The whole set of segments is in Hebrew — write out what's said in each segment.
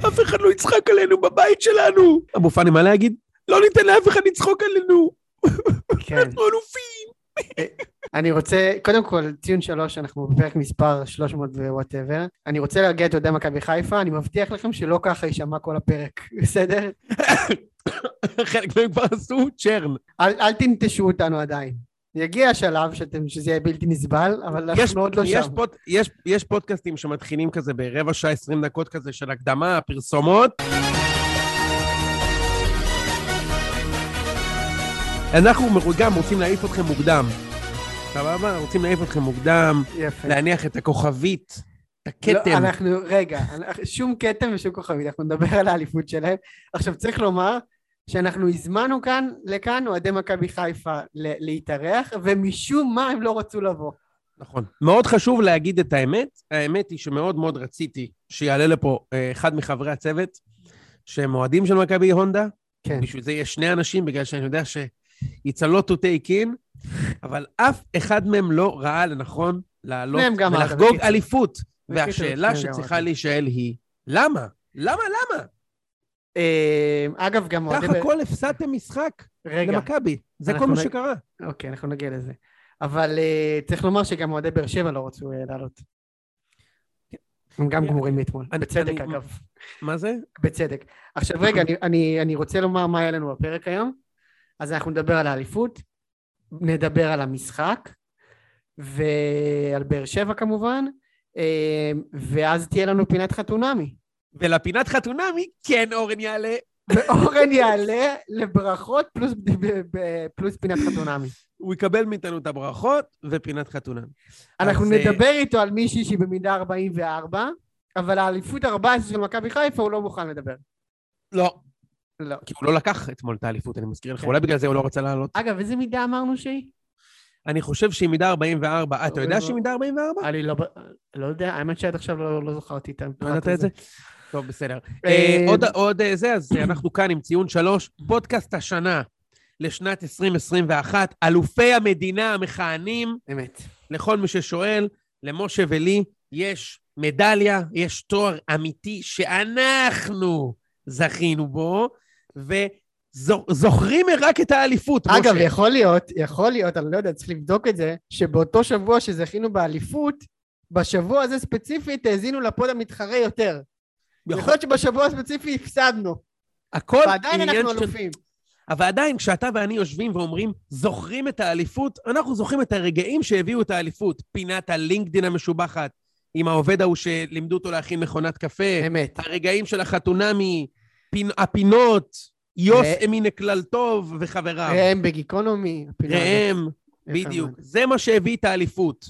אף אחד לא יצחק עלינו בבית שלנו. אבו פאני, מה להגיד? לא ניתן לאף אחד לצחוק עלינו. כן. אנחנו אלופים. אני רוצה, קודם כל, ציון שלוש, אנחנו בפרק מספר 300 ו whatever. אני רוצה להרגיע את אוהדי מכבי חיפה, אני מבטיח לכם שלא ככה יישמע כל הפרק, בסדר? חלק מהם כבר עשו churn. אל, אל תנטשו אותנו עדיין. יגיע השלב שאתם, שזה יהיה בלתי נסבל, אבל יש, אנחנו עוד לא יש, שם. פוד, יש, יש פודקאסטים שמתחילים כזה ברבע שעה, עשרים דקות כזה של הקדמה, פרסומות. אנחנו גם רוצים להעיף אתכם מוקדם. סבבה? רוצים להעיף אתכם מוקדם, יפה. להניח את הכוכבית, את הכתם. לא, אנחנו, רגע, שום כתם ושום כוכבית, אנחנו נדבר על האליפות שלהם. עכשיו צריך לומר שאנחנו הזמנו כאן, לכאן אוהדי מכבי חיפה להתארח, ומשום מה הם לא רצו לבוא. נכון. מאוד חשוב להגיד את האמת. האמת היא שמאוד מאוד רציתי שיעלה לפה אה, אחד מחברי הצוות, שהם אוהדים של מכבי הונדה. כן. בשביל זה יש שני אנשים, בגלל שאני יודע ש- it's a lot to take in, אבל אף אחד מהם לא ראה לנכון לעלות ולחגוג. אליפות. והשאלה שצריכה. להישאל היא, למה? למה, אגב, גם. סך הכל הפסדתם משחק למכבי. זה כל מה שקרה. אוקיי, אנחנו נגיע לזה. אבל אה, צריך לומר שגם אוהדי באר שבע לא רצו אה, לעלות. הם גם גמורים מאתמול. בצדק, אגב. מה זה? בצדק. עכשיו רגע, אני, רוצה לומר מה היה לנו בפרק היום. אז אנחנו נדבר על האליפות, נדבר על המשחק, ועל באר שבע כמובן, אה, ואז תהיה לנו פינת חתונמי. ולפינת חתונמי, כן, אורן יעלה. ואורן יעלה לברכות פלוס, פלוס פינת חתונמי. הוא יקבל מאיתנו את הברכות ופינת חתונמי. אנחנו אז, אה, נדבר איתו על מישהי שהיא במידה 44, אבל האליפות 14 של מכבי חיפה הוא לא מוכן לדבר. לא. לא. כי הוא לא לקח אתמול את האליפות, אני מזכיר לך. כן. אולי בגלל זה הוא לא רצה לעלות. אגב, איזה מידה אמרנו שהיא? אני חושב שהיא מידה 44. אה, אתה יודע שהיא מידה 44? אני לא, לא יודע, האמת שעד עכשיו לא, לא זכרתי את לא הפרט ידעת. את זה? טוב, בסדר. אה, אה, עוד- אה, זה, אז אנחנו כאן עם ציון שלוש, פודקאסט השנה לשנת 2021, אלופי המדינה המכהנים, אמת. לכל מי ששואל, למשה ולי יש מדליה, יש תואר אמיתי שאנחנו זכינו בו, וזוכרים רק את האליפות, משה. אגב, יכול להיות, יכול להיות, אני לא יודע, צריך לבדוק את זה, שבאותו שבוע שזכינו באליפות, בשבוע הזה ספציפית האזינו לפוד המתחרה יותר. יכול להיות שבשבוע הספציפי הפסדנו, הכל ועדיין אנחנו אלופים. אבל עדיין, כשאתה ואני יושבים ואומרים, זוכרים את האליפות, אנחנו זוכרים את הרגעים שהביאו את האליפות. פינת הלינקדין המשובחת, עם העובד ההוא שלימדו אותו להכין מכונת קפה, אמת. הרגעים של החתונמי, פינ... הפינות, יוס ר- אמינה כלל טוב וחבריו. ראם בגיקונומי. ראם, בדיוק. זה מה שהביא את האליפות.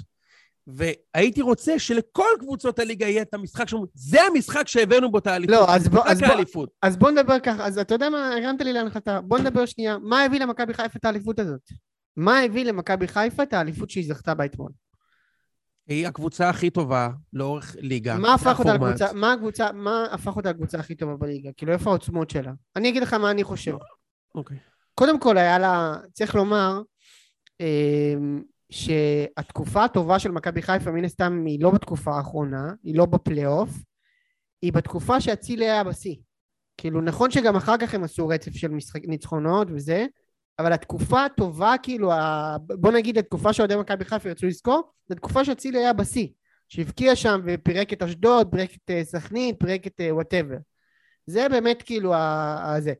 והייתי רוצה שלכל קבוצות הליגה יהיה את המשחק שאומרים, זה המשחק שהבאנו בו את האליפות. לא, אז בוא, אז בוא. אז בוא נדבר ככה, אז אתה יודע מה, הרמת לי להנחתה, בוא נדבר שנייה, מה הביא למכבי חיפה את האליפות הזאת? מה הביא למכבי חיפה את האליפות שהיא זכתה בה אתמול? היא הקבוצה הכי טובה לאורך ליגה. מה הפך אותה. לקבוצה, מה הקבוצה, מה הפך אותה לקבוצה הכי טובה בליגה? כאילו איפה העוצמות שלה? אני אגיד לך מה אני חושב. אוקיי. קודם כל היה לה, צריך לומר, אמ, שהתקופה הטובה של מכבי חיפה מן הסתם היא לא בתקופה האחרונה, היא לא בפלייאוף, היא בתקופה שאצילי היה בשיא. כאילו נכון שגם אחר כך הם עשו רצף של משחק ניצחונות וזה, אבל התקופה הטובה, כאילו, ה... בוא נגיד התקופה שאוהדי מכבי חיפה ירצו לזכור, זו תקופה שאצילי היה בשיא. שהבקיע שם ופירק את אשדוד, פירק את אה, סכנין, פירק את whatever. זה באמת כאילו ה... הזה.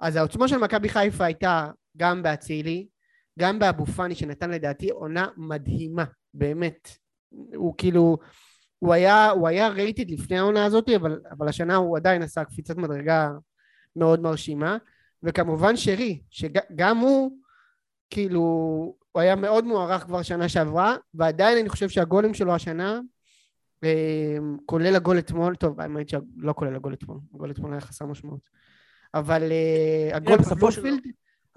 אז העוצמה של מכבי חיפה הייתה גם באצילי, גם באבו פאני שנתן לדעתי עונה מדהימה, באמת. הוא כאילו, הוא היה, הוא היה רייטד לפני העונה הזאת, אבל, אבל השנה הוא עדיין עשה קפיצת מדרגה מאוד מרשימה. וכמובן שרי, שגם הוא, כאילו, הוא היה מאוד מוערך כבר שנה שעברה, ועדיין אני חושב שהגולים שלו השנה, אה, כולל הגול אתמול, טוב, האמת שלא כולל הגול אתמול, הגול אתמול היה חסר משמעות. אבל אה, הגול בסופו של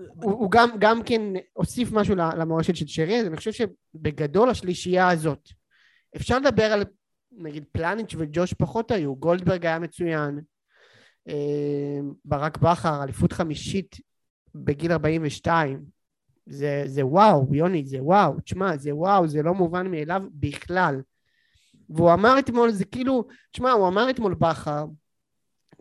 הוא, הוא גם, גם כן הוסיף משהו למורשת של שרי, אז אני חושב שבגדול השלישייה הזאת, אפשר לדבר על, נגיד פלניץ' וג'וש פחות היו, גולדברג היה מצוין, אה, ברק בכר, אליפות חמישית בגיל 42, זה, זה וואו, יוני, זה וואו, תשמע, זה וואו, זה לא מובן מאליו בכלל. והוא אמר אתמול, זה כאילו, תשמע, הוא אמר אתמול בכר,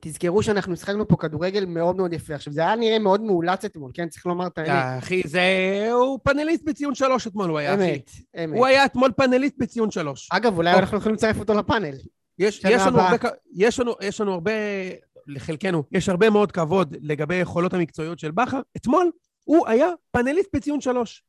תזכרו שאנחנו שחקנו פה כדורגל מאוד מאוד יפה. עכשיו, זה היה נראה מאוד מאולץ אתמול, כן? צריך לומר את האמת. אה, אחי, זה... הוא פאנליסט בציון שלוש אתמול, הוא היה, אחי. אמת, אמת. הוא היה אתמול פאנליסט בציון שלוש. אגב, אולי אוקיי. אנחנו יכולים לצרף אותו לפאנל. יש, יש, לנו. הרבה, יש, לנו, יש לנו הרבה, לחלקנו, יש הרבה מאוד כבוד לגבי היכולות המקצועיות של בכר. אתמול הוא היה פאנליסט בציון שלוש.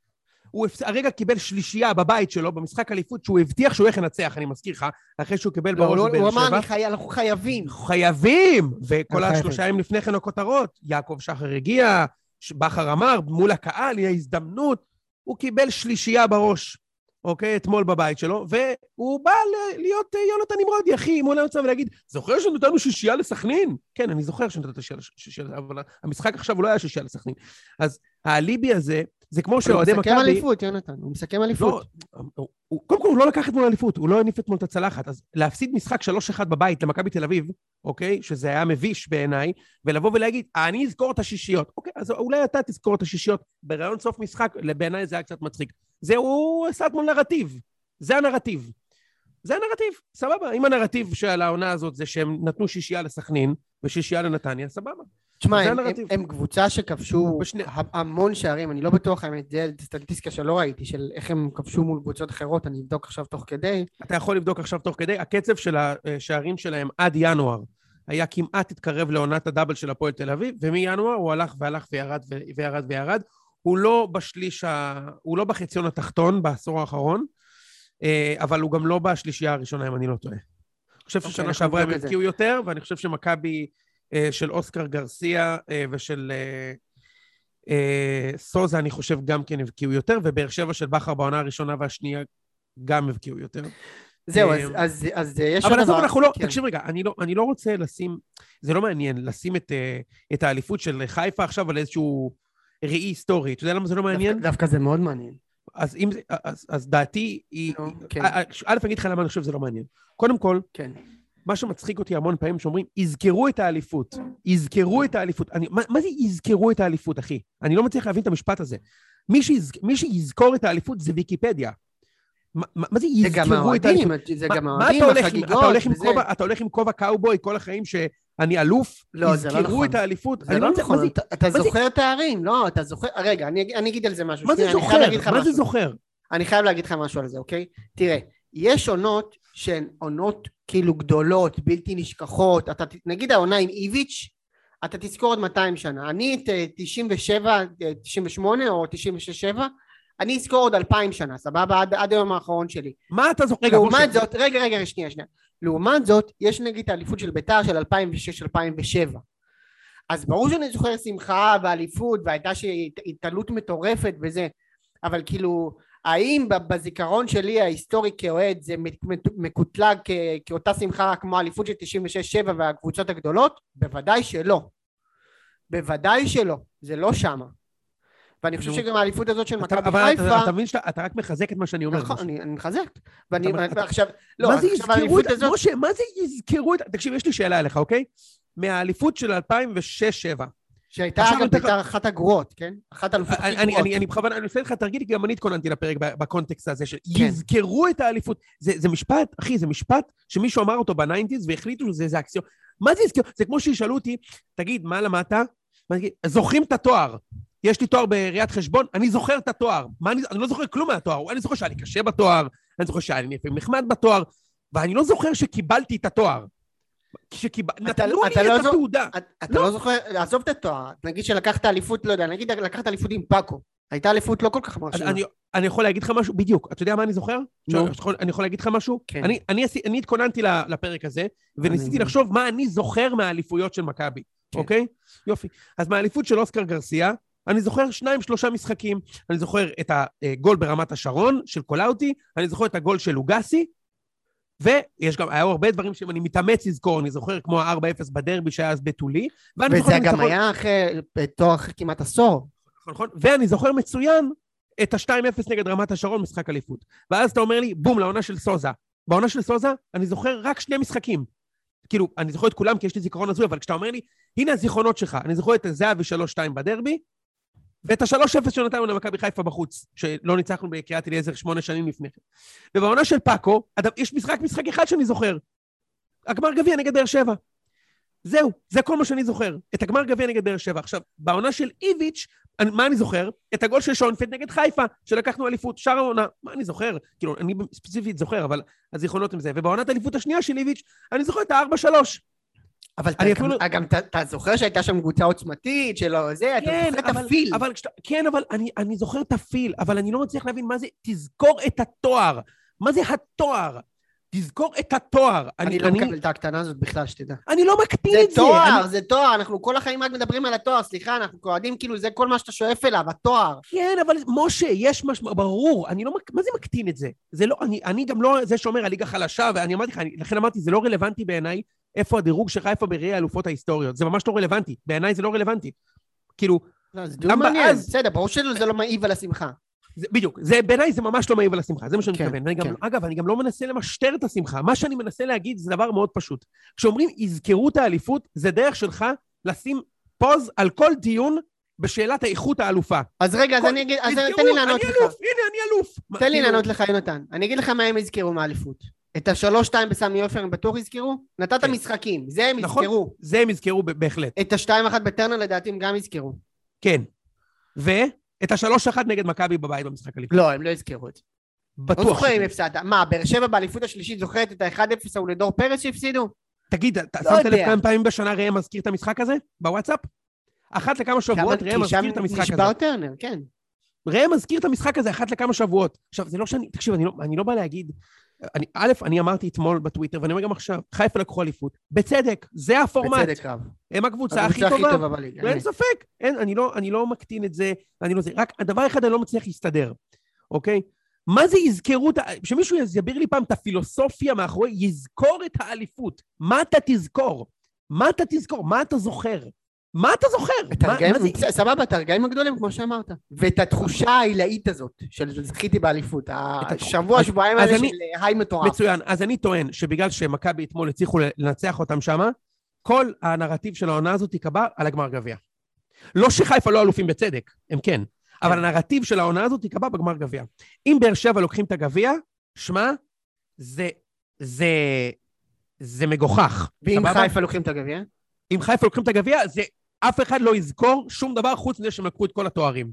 הוא. הרגע קיבל שלישייה בבית שלו, במשחק אליפות, שהוא הבטיח שהוא הולך לנצח, אני מזכיר לך, אחרי שהוא קיבל לא, בראש הוא בבאר הוא אמר, שבע. "אני חי- אנחנו חייבים. חייבים! וכל חייבים. השלושה ימים לפני כן הכותרות, יעקב שחר הגיע, בכר אמר, מול הקהל, היא ההזדמנות, הוא קיבל שלישייה בראש, אוקיי? אתמול בבית שלו, והוא בא להיות אה, יונתן נמרודי, אחי, מול האוצר ולהגיד, זוכר שנתנו שישייה לסכנין? כן, אני זוכר שנתת שישייה, אבל המשחק עכשיו הוא לא היה שישייה לסכנין. אז האליבי הזה, זה כמו הוא שאוהדי מסכם מכבי... אליפות, יונתן, הוא מסכם לא, אליפות. הוא- הוא- קודם כל הוא לא לקח אתמול אליפות, הוא לא הניף אתמול את הצלחת. אז להפסיד משחק 3-1 בבית למכבי תל אביב, אוקיי? שזה היה מביש בעיניי, ולבוא ולהגיד, אני אזכור את השישיות. אוקיי, אז אולי אתה תזכור את השישיות. ברעיון סוף משחק, בעיניי זה היה קצת מצחיק. זה, הוא עשה אתמול נרטיב. זה הנרטיב. זה הנרטיב, סבבה. אם הנרטיב של העונה הזאת זה שהם נתנו שישייה לסכנין ושישייה לנתניה, סבבה. תשמע, הם-. הם הם קבוצה שכבשו בשני- המון שערים, אני לא בטוח האמת, זה סטטיסטיקה שלא ראיתי, של איך הם כבשו מול קבוצות אחרות, אני אבדוק עכשיו תוך כדי. אתה יכול לבדוק עכשיו תוך כדי, הקצב של השערים שלהם עד ינואר היה כמעט התקרב לעונת הדאבל של הפועל תל אביב, ומינואר הוא הלך והלך וירד וירד וירד. הוא לא בשליש, ה... הוא לא בחציון התחתון בעשור האחרון, אה, אבל הוא גם לא בשלישייה הראשונה, אם אני לא טועה. אני חושב אוקיי, ששנה שעברה הם. הבקיעו יותר, ואני חושב שמכבי אה, של אוסקר גרסיה אה, ושל אה, אה, סוזה, אני חושב, גם כן הבקיעו יותר, ובאר שבע של בכר בעונה הראשונה והשנייה גם הבקיעו יותר. זהו, אה, אז- אז אז יש עוד אבל עזוב, דבר. אנחנו לא, כן. תקשיב רגע, אני לא, אני לא רוצה לשים, זה לא מעניין, לשים את, אה, את האליפות של חיפה עכשיו על איזשהו ראי היסטורי. אתה יודע למה זה לא מעניין? דווקא- דווקא זה מאוד מעניין. אז, אם אז, אז דעתי היא... נו, כן. אה, אה, א', אני אגיד לך למה אני חושב שזה לא מעניין. קודם כל, כן. מה שמצחיק אותי המון פעמים שאומרים, יזכרו את האליפות. יזכרו את האליפות. אני, מה, מה זה יזכרו את האליפות, אחי? אני לא מצליח להבין את המשפט הזה. מי, שיז, מי שיזכור את האליפות זה ויקיפדיה. מה, מה זה זה יזכרו את האליפות? זה גם האוהדים, החגיגות. וזה. אתה הולך עם כובע קאובוי כל החיים שאני אלוף? לא, זה לא יזכרו נכון. את האליפות? זה אני לא מה נכון, זה- אתה- אתה זה- זוכר תארים, לא, אתה זוכר, רגע, אני אגיד- אני אגיד על זה משהו. מה זה אני זוכר? מה זה. זוכר? אני חייב להגיד לך משהו על זה, אוקיי? תראה, יש עונות שהן עונות כאילו גדולות, בלתי נשכחות, אתה, נגיד העונה עם איביץ', אתה תזכור עוד 200 שנה. אני את אה, 97, אה, 98 או 96-7, אני אזכור עוד 2,000 שנה, סבבה? עד, עד היום האחרון שלי. מה אתה זוכר? לעומת זאת, רגע, רגע, שנייה, שנייה. לעומת זאת, יש נגיד את האליפות של ביתר של 2006-2007. אז ברור שאני זוכר שמחה ואליפות, והייתה ש- התעלות מטורפת וזה, אבל כאילו, האם בזיכרון שלי ההיסטורי כאוהד זה מק- מקוטלג כאותה שמחה כמו האליפות של 96-7 והקבוצות הגדולות? בוודאי שלא. בוודאי שלא. זה לא שמה. ואני חושב. שגם האליפות הזאת של מכבי אבל אתה- חיפה... מבין שאתה אתה רק מחזק את מה שאני אומר. נכון. אני מחזק. ואני ועכשיו... לא, עכשיו האליפות את... הזאת... משה, מה זה יזכרו את... תקשיב, יש לי שאלה אליך, אוקיי? מהאליפות של 2006-2007. שהייתה אגב ביתר אחת הגרועות, כן? אחת האלופות הכי אני, אני, גרועות. אני, אני בכוונה, אני עושה לך תרגיל, כי גם אני התכוננתי לפרק בקונטקסט הזה, כן. שיזכרו את האליפות. זה, זה משפט, אחי, זה משפט שמישהו אמר אותו בניינטיז והחליטו ששזה אקסיום. מה זה יזכרו? זה כמו שישאלו אותי, תגיד, מה למדת? זוכרים את התואר. יש לי תואר בראיית חשבון, אני זוכר את התואר. מה אני, אני לא זוכר כלום מהתואר. אני זוכר שהיה לי קשה בתואר, אני זוכר שהיה לי נחמד בתואר, ואני לא זוכר שקיבלתי את התואר. שקיב... אתה- נתנו אתה לי לא את זו- התעודה. את- אתה לא. לא זוכר, עזוב את התואר, נגיד שלקחת אליפות, לא יודע, נגיד לקחת אליפות עם פאקו. הייתה אליפות לא כל כך מרשימה. אני, אני יכול להגיד לך משהו? בדיוק. אתה יודע מה אני זוכר? נו. אני יכול, אני יכול להגיד לך משהו? כן. אני, אני, אני התכוננתי לפרק הזה, וניסיתי אני- לחשוב מה אני זוכר מהאליפויות של מכבי, כן. אוקיי? יופי. אז מהאליפות של אוסקר גרסיה, אני זוכר שניים, שלושה משחקים. אני זוכר את הגול ברמת השרון של קולאוטי, אני זוכר את הגול של לוגסי, ויש גם, היו הרבה דברים שאני מתאמץ לזכור, אני זוכר כמו ה-4-0 בדרבי שהיה אז בתולי, וזה גם היה אחרי תואר אחרי כמעט עשור. נכון, נכון? ואני זוכר מצוין את ה-2-0 נגד רמת השרון, משחק אליפות. ואז אתה אומר לי, בום, לעונה של סוזה. בעונה של סוזה, אני זוכר רק שני משחקים. כאילו, אני זוכר את כולם כי יש לי זיכרון הזוי, אבל כשאתה אומר לי, הנה הזיכרונות שלך, אני זוכר את הזהבי 3-2 בדרבי, ואת ה-3-0 שנתנו למכבי חיפה בחוץ, שלא ניצחנו בקריית אליעזר שמונה שנים לפני כן. ובעונה של פאקו, יש משחק, משחק אחד שאני זוכר. הגמר גביע נגד באר שבע. זהו, זה כל מה שאני זוכר. את הגמר גביע נגד באר שבע. עכשיו, בעונה של איביץ', אני- מה אני זוכר? את הגול של שונפלד נגד חיפה, שלקחנו אליפות, שאר העונה. מה אני זוכר? כאילו, אני ספציפית זוכר, אבל הזיכרונות הם זה. ובעונת האליפות השנייה של איביץ', אני זוכר את ה-4-3. אבל אני אתה גם- אפילו- גם אתה- אתה זוכר שהייתה שם קבוצה עוצמתית שלא זה, אתה כן, זוכר את הפיל. אבל כן, אבל אני, אני זוכר את הפיל, אבל אני לא מצליח להבין מה זה, תזכור את התואר. מה זה התואר? תזכור את התואר. אני לא מקבל את הקטנה הזאת בכלל, שתדע. אני לא מקטין זה את זה. תואר, אני, זה תואר, אנחנו כל החיים רק מדברים על התואר, סליחה, אנחנו אוהדים כאילו זה כל מה שאתה שואף אליו, התואר. כן, אבל משה, יש משמעות, ברור, אני לא, מה זה מקטין את זה? זה לא, אני, אני גם לא זה שאומר הליגה חלשה, ואני אמרתי לך, אני, לכן אמרתי, זה לא רלוונטי בעיניי איפה הדירוג של חיפה בראי האלופות ההיסטוריות. זה ממש לא רלוונטי, בעיניי זה לא רלוונטי. כאילו, לא, זה דיון מעניין, אז- בסדר, ברור שזה לא מעיב על השמחה. זה, בדיוק, זה, בעיניי זה ממש לא מעיב על השמחה, זה מה שאני כן, מתכוון. ואני גם, כן. אגב, אני גם לא מנסה למשטר את השמחה. מה שאני מנסה להגיד זה דבר מאוד פשוט. כשאומרים יזכרו את האליפות, זה דרך שלך לשים פוז על כל דיון בשאלת האיכות האלופה. אז רגע, אז אני אגיד, אז תן לי לענות אני לך. אלוף, הנה, אני אלוף. תן לי כאילו, לענות לך, יונתן. אני אגיד לך מה הם יזכרו מהאליפות. את השלוש-שתיים בסמי עופר הם בטוח יזכרו? נתת כן. משחקים, זה הם נכון. יזכרו. זה הם יזכרו בהחלט. את השתיים-אחת בטרנר לדעתי הם גם יזכרו. כן. ואת השלוש אחת נגד מכבי בבית במשחק הליכוד. לא, הם לא יזכרו את זה. לא בטוח. זוכר אם. הפסדת. מה, באר שבע באליפות השלישית זוכרת את ה-1-0 ההוא לדור פרץ שהפסידו? תגיד, אתה לא שמת לב. כמה פעמים בשנה ראם מזכיר את המשחק הזה? בוואטסאפ? אחת לכמה שבועות ראם מזכיר את המשחק הזה. נשבר טרנר, כן. ראם מזכיר את המשחק הזה אחת לכמה שבועות. עכשיו, זה לא שאני... תקשיב, אני לא, אני לא בא להגיד... אני, א', אני אמרתי אתמול בטוויטר, ואני אומר גם עכשיו, חיפה לקחו אליפות. בצדק, זה הפורמט. בצדק רב. הם הקבוצה הכי הקבוצה הכי טובה. טובה בליגה. ואין ספק, אין, אני, לא, אני לא מקטין את זה, אני לא זה. רק הדבר אחד אני לא מצליח להסתדר, אוקיי? מה זה יזכרו, שמישהו יסביר לי פעם את הפילוסופיה מאחורי יזכור את האליפות. מה אתה תזכור? מה אתה תזכור? מה אתה זוכר? מה אתה זוכר? מה, תרגעים, מה. סבבה, את הרגעים הגדולים, כמו שאמרת. ואת התחושה העילאית הזאת, של זכיתי באליפות. השבוע, שבועיים האלה של היי מטורף. מצוין. אז אני טוען שבגלל שמכבי אתמול הצליחו לנצח אותם שמה, כל הנרטיב של העונה הזאת ייקבע על הגמר גביע. לא שחיפה לא אלופים בצדק, הם כן, אבל הנרטיב של העונה הזאת ייקבע בגמר גביע. אם באר שבע לוקחים את הגביע, שמע, זה, זה, זה מגוחך. ואם? חיפה לוקחים את הגביע? אם חיפה לוקחים את הגביע, זה אף אחד לא יזכור שום דבר חוץ מזה שהם לקחו את כל התוארים.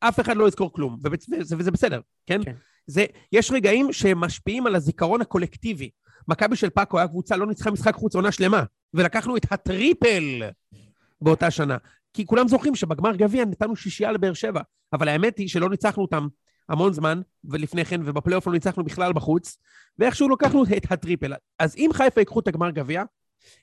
אף אחד לא יזכור כלום. וזה, וזה בסדר, כן? כן. זה, יש רגעים שהם משפיעים על הזיכרון הקולקטיבי. מכבי של פאקו היה קבוצה, לא ניצחה משחק חוץ עונה שלמה, ולקחנו את הטריפל באותה שנה. כי כולם זוכרים שבגמר גביע נתנו שישייה לבאר שבע, אבל האמת היא שלא ניצחנו אותם המון זמן, ולפני כן, ובפלייאוף לא ניצחנו בכלל בחוץ, ואיכשהו לקחנו את הטריפל. אז אם חיפה ייקחו את הגמר גביע,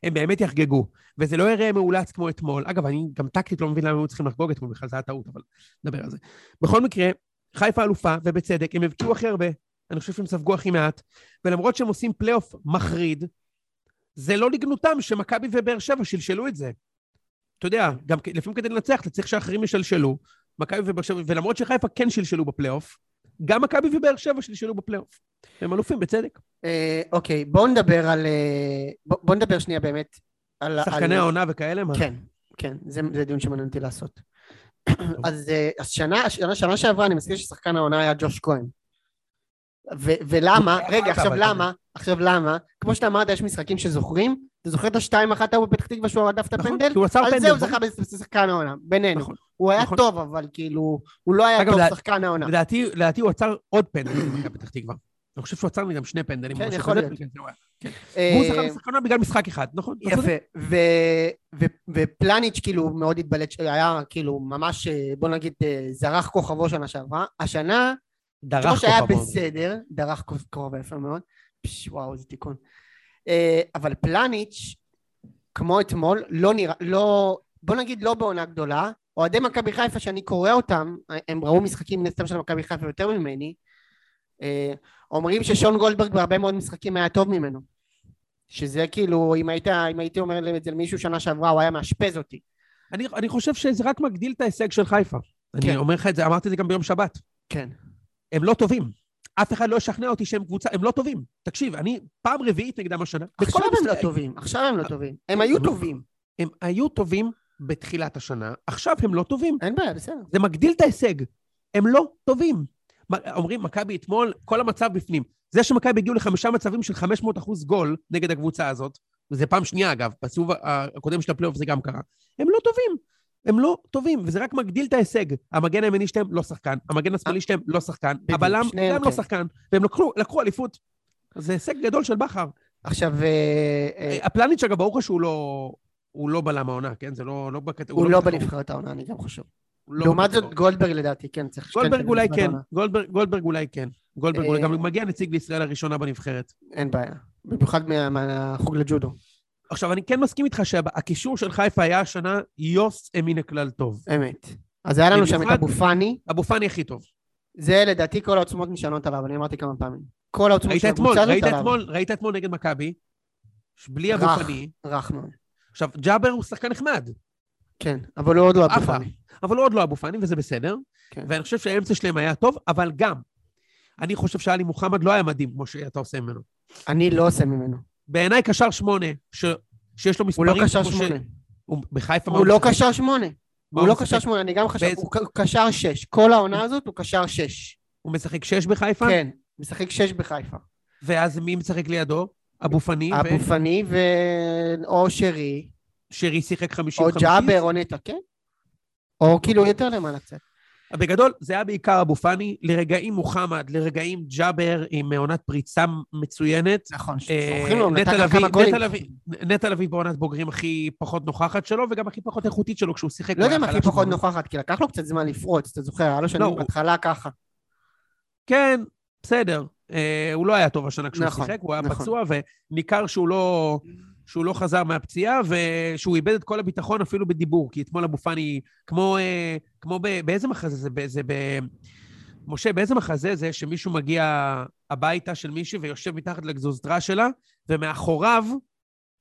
הם באמת יחגגו, וזה לא יראה מאולץ כמו אתמול. אגב, אני גם טקטית לא מבין למה הם צריכים לחגוג אתמול, בכלל זה היה טעות, אבל נדבר על זה. בכל מקרה, חיפה אלופה, ובצדק, הם הבקיעו הכי הרבה, אני חושב שהם ספגו הכי מעט, ולמרות שהם עושים פלייאוף מחריד, זה לא לגנותם שמכבי ובאר שבע שלשלו את זה. אתה יודע, גם לפעמים כדי לנצח אתה צריך שאחרים ישלשלו, מכבי ובאר שבע, ולמרות שחיפה כן שלשלו בפלייאוף, גם מכבי ובאר שבע שלשלו בפלייאוף. הם אלופים, בצדק. אה, אוקיי, בואו נדבר על... אה, בוא- בואו נדבר שנייה באמת על... שחקני העונה וכאלה? כן, כן, זה, זה דיון שמעניין אותי לעשות. אז, אה, אז שנה, שעברה אני מזכיר ששחקן העונה היה ג'וש כהן. ולמה, רגע, עכשיו למה, עכשיו למה, כמו שאתה אמרת, יש משחקים שזוכרים, אתה זוכר את השתיים אחת ההוא בפתח תקווה שהוא הדף את נכון, הפנדל? על. זה הוא. זכה בשחקן העונה, בינינו. הוא היה נכון. טוב, אבל כאילו, הוא לא היה אגב, טוב לדע- שחקן העונה. לדעתי, לדעתי הוא עצר עוד פנדל במכבי פתח תקווה. אני חושב שהוא עצר לי גם שני פנדלים. כן, יכול. להיות. הוא. כן. אה, והוא זכה בשחקנה בגלל משחק אחד, נכון? יפה, ופלניץ' כאילו מאוד התבלט, היה כאילו ממש, אה, בוא נגיד, אה, זרח כוכבו שנה שעברה. השנה, דרך שהיה כוכבו. בסדר, דרך כוכבו יפה מאוד, וואו איזה תיקון. אבל פלניץ', כמו אתמול, לא נראה, לא, בוא נגיד לא בעונה גדולה, אוהדי מכבי חיפה שאני קורא אותם, הם ראו משחקים מן הסתם של מכבי חיפה יותר ממני, אה, אומרים ששון גולדברג בהרבה מאוד משחקים היה טוב ממנו. שזה כאילו, אם היית, אם הייתי אומר את זה למישהו שנה שעברה, הוא היה מאשפז אותי. אני, אני חושב שזה רק מגדיל את ההישג של חיפה. אני כן. אומר לך את זה, אמרתי את זה גם ביום שבת. כן. הם לא טובים. אף אחד לא ישכנע אותי שהם קבוצה, הם לא טובים. תקשיב, אני פעם רביעית נגדם השנה. עכשיו הם לא טובים, עכשיו הם לא טובים. הם היו טובים. הם היו טובים בתחילת השנה, עכשיו הם לא טובים. אין בעיה, בסדר. זה מגדיל את ההישג. הם לא טובים. אומרים, מכבי אתמול, כל המצב בפנים. זה שמכבי הגיעו לחמישה מצבים של 500 אחוז גול נגד הקבוצה הזאת, וזה פעם שנייה אגב, בסיבוב הקודם של הפלייאוף זה גם קרה, הם לא טובים. הם לא טובים, וזה רק מגדיל את ההישג. המגן הימני שלהם לא שחקן, המגן השמאלי שלהם לא שחקן, הבלם גם לא כן. שחקן, והם לקחו, לקחו אליפות. זה הישג גדול של בכר. עכשיו, אה, אה, הפלניץ' אגב, ברור לך שהוא לא... הוא לא בלם העונה, כן? זה לא... לא בקט... הוא לא בתחרות. בנבחרת העונה, אני גם חושב. הוא לא לעומת זאת. גולדברג לדעתי, כן, צריך... גולדברג אולי כן. גולדברג, גולדברג אולי כן. גולדברג אה, אולי גם מגיע נציג לישראל הראשונה בנבחרת. אין בעיה. במיוחד מה- מהחוג לג'ודו. עכשיו, אני כן מסכים איתך שהקישור של חיפה היה השנה יוס מן הכלל טוב. אמת. אז היה לנו שם את אבו פאני, אבו פאני הכי טוב. זה לדעתי כל העוצמות נשענות עליו, אני אמרתי כמה פעמים. כל העוצמות של הקבוצה הזאת עליו. ראית אתמול נגד מכבי, בלי אבו רך. פאני. רך מאוד. עכשיו, ג'אבר הוא שחקן נחמד, כן, אבל הוא עוד לא אבו. פאני. אבל הוא עוד לא אבו פאני, וזה בסדר. כן. ואני חושב שהאמצע שלהם היה טוב, אבל גם, אני חושב שאלי מוחמד לא היה מדהים כמו שאתה עושה ממנו. אני לא עושה ממנו. בעיניי קשר שמונה, ש... שיש לו הוא מספרים... לא קשר כמו ש- שמונה. הוא בחיפה... הוא לא? קשר שמונה. הוא לא משחק? קשר שמונה, אני גם חשב, באיזה- הוא קשר שש. כל העונה הזאת הוא קשר שש. הוא משחק שש בחיפה? כן, משחק שש בחיפה. ואז מי משחק לידו? אבו פאני, אבו פאני ו... או שרי, ושרי שיחק 50-50. או ג'אבר, או נטע, כן? או כאילו יותר למעלה קצת. בגדול, זה היה בעיקר אבו פאני, לרגעים מוחמד, לרגעים ג'אבר עם עונת פריצה מצוינת. נכון, אה, זוכרים לו, נתן כמה גולים. נטע לביא- בעונת בוגרים הכי פחות נוכחת שלו, וגם הכי פחות איכותית שלו כשהוא שיחק. לא יודע אם הכי פחות. נוכחת, כי לקח לו קצת זמן לפרוץ, אתה זוכר, היה לו לא, שנים בהתחלה ככה. כן, בסדר. אה, הוא לא היה טוב השנה כשהוא נכון, שיחק, הוא היה נכון. פצוע, וניכר שהוא לא, שהוא לא חזר מהפציעה, ושהוא איבד את כל הביטחון אפילו בדיבור, כי אתמול אבו פאני, כמו, אה, כמו ב... באיזה מחזה זה? זה ב... משה, באיזה מחזה זה שמישהו מגיע הביתה של מישהי ויושב מתחת לגזוזתרה שלה, ומאחוריו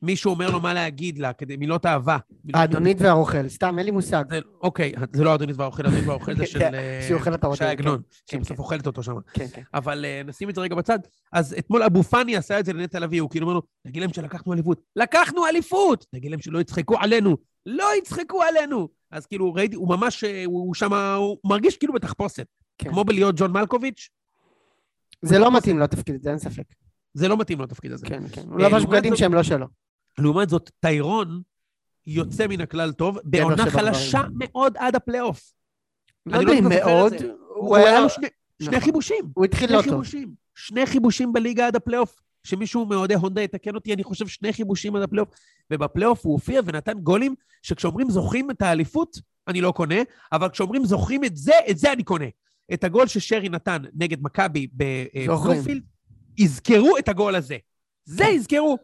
מישהו אומר לו מה להגיד לה, כדי מילות אהבה. האדונית והרוכל, סתם, אין לי מושג. זה- אוקיי, זה לא האדונית והאוכל, האדונית והאוכל זה של... אה, אוכלת את שי עגנון, כן, שהיא כן, בסוף אוכלת אותו שם. כן, כן. אבל uh, נשים את זה רגע בצד. אז אתמול אבו פאני עשה את זה לנטע לביא, הוא כאילו אומר לו, תגיד להם שלקחנו אליפות. לקחנו אליפות! תגיד להם שלא יצחקו עלינו. לא יצחקו עלינו! אז כאילו, ראיתי, הוא ממש, אה, הוא שם, הוא מרגיש כאילו בתחפושת. כן. כמו בלהיות ג'ון מלקוביץ', זה לא מתאים לו התפקיד הזה, אין ספק. זה לא מתאים לו התפקיד הזה. כן, כן. הוא אה, לבש בגדים שהם לא שלו. לעומת זאת, טיירון יוצא מן הכלל טוב, בעונה שבדברים. חלשה מאוד עד הפלייאוף. לא יודע אם מאוד. הוא היה. לו שני- שני נכון. חיפושים. הוא התחיל לא טוב. שני חיפושים בליגה עד הפלייאוף. שמישהו מאוהדי הונדה יתקן אותי, אני חושב שני חיפושים עד הפלייאוף. ובפלייאוף הוא הופיע ונתן גולים שכשאומרים זוכרים את האליפות, אני לא קונה, אבל כשאומרים זוכרים את זה, את זה אני קונה. את הגול ששרי נתן נגד מכבי. בבלומפילד, יזכרו את הגול הזה. זה יזכרו.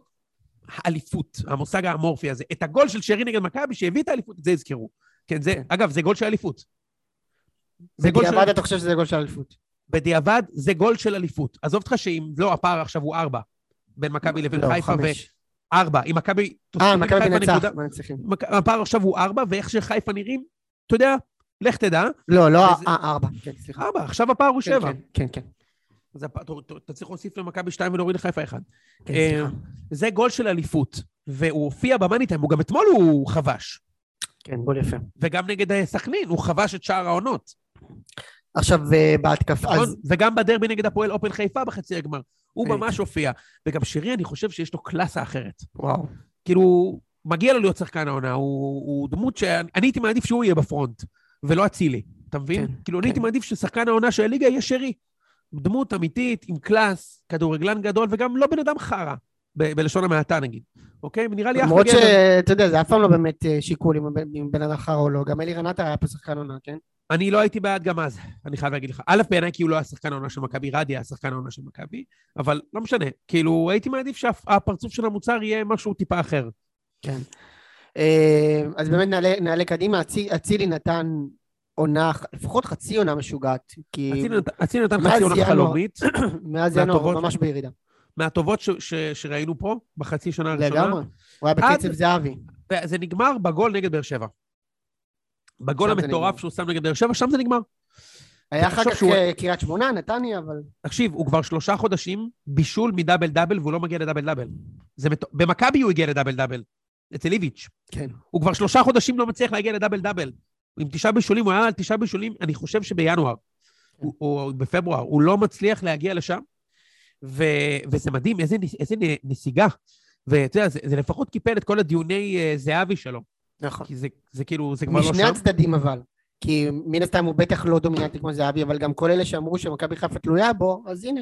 האליפות, המושג האמורפי הזה. את הגול של שרי נגד מכבי שהביא את האליפות, את זה יזכרו. כן, זה. אגב, זה גול של אליפות. בדיעבד אתה חושב שזה גול של אליפות. בדיעבד זה גול של אליפות. עזוב אותך שאם לא, הפער עכשיו הוא ארבע. בין מכבי לבין לא, חיפה, חמש. וארבע. אם מכבי... אה, מכבי נקודה- מנצחים. הפער עכשיו הוא ארבע, ואיך שחיפה נראים, אתה יודע, לך תדע, לא, לא, וזה- אה, ארבע. כן, סליחה. ארבע, עכשיו הפער הוא כן, שבע. כן, כן, כן. אז אתה- צריך להוסיף למכבי שתיים ולהוריד לחיפה אחד. כן, אה. זה גול של אליפות, והוא הופיע במאניטיים, הוא גם אתמול הוא חבש. כן, גול יפה. וגם נגד אה, סכנין, הוא חבש את שער העונות. עכשיו, אה, בהתקפה, נכון? אז וגם בדרבי נגד הפועל אופן חיפה בחצי הגמר. הוא אה, ממש הופיע. וגם שרי, אני חושב שיש לו קלאסה אחרת. וואו. כאילו, מגיע לו להיות שחקן העונה, הוא, הוא דמות שאני אני הייתי מעדיף שהוא יהיה בפרונט, ולא אצילי, אתה מבין? כן, כאילו, כן. אני הייתי מעדיף ששחקן העונה של הליגה יהיה שרי. דמות אמיתית, עם קלאס, כדורגלן גדול, וגם לא בן אדם חרא, ב- בלשון המעטה נגיד. אוקיי? נראה לי אחלה למרות גבר. שאתה יודע, זה אף פעם לא באמת אה, שיקול אם בן אדם חרא או לא. גם אלי רנטה היה פה שחקן עונה, כן? אני לא הייתי בעד גם אז, אני חייב להגיד לך. א', בעיניי כי הוא לא היה שחקן העונה של מכבי, רדי היה שחקן העונה של מכבי, אבל לא משנה. כאילו, הייתי מעדיף שהפרצוף של המוצר יהיה משהו טיפה אחר. כן. אה, אז באמת נעלה, נעלה קדימה, אצי- אצילי נתן עונה, לפחות חצי עונה משוגעת, כי נתן מאז חצי עונה חלומית, מאז ינואר ממש בירידה. מהטובות ש- ש- שראינו פה בחצי שנה הראשונה. לגמרי. הוא היה בקצב זהבי. זה נגמר בגול נגד באר שבע. בגול המטורף. שהוא שם נגד באר שבע, שם זה נגמר. היה אחר כך שהוא- אה, קריית שמונה, נתניה, אבל... תקשיב, הוא כבר שלושה חודשים בישול מדאבל דאבל והוא לא מגיע לדאבל דאבל. זה מט... במכבי הוא הגיע לדאבל דאבל, אצל איביץ'. כן. הוא כבר שלושה חודשים לא מצליח להגיע לדאבל דאבל. עם תשעה בישולים, הוא היה על תשעה בישולים, אני חושב שבינואר, הוא- או בפברואר, הוא לא מצליח להגיע לשם, ו... וזה מדהים, איזה, איזה נסיגה. ואתה יודע, זה, זה לפחות קיפל את כל הדיוני uh, זהבי שלו. נכון. כי זה, זה כאילו, זה כבר לא משני שם. הצדדים אבל. כי מן הסתם הוא בטח לא דומיננטי כמו זהבי, אבל גם כל אלה שאמרו שמכבי חיפה תלויה בו, אז הנה.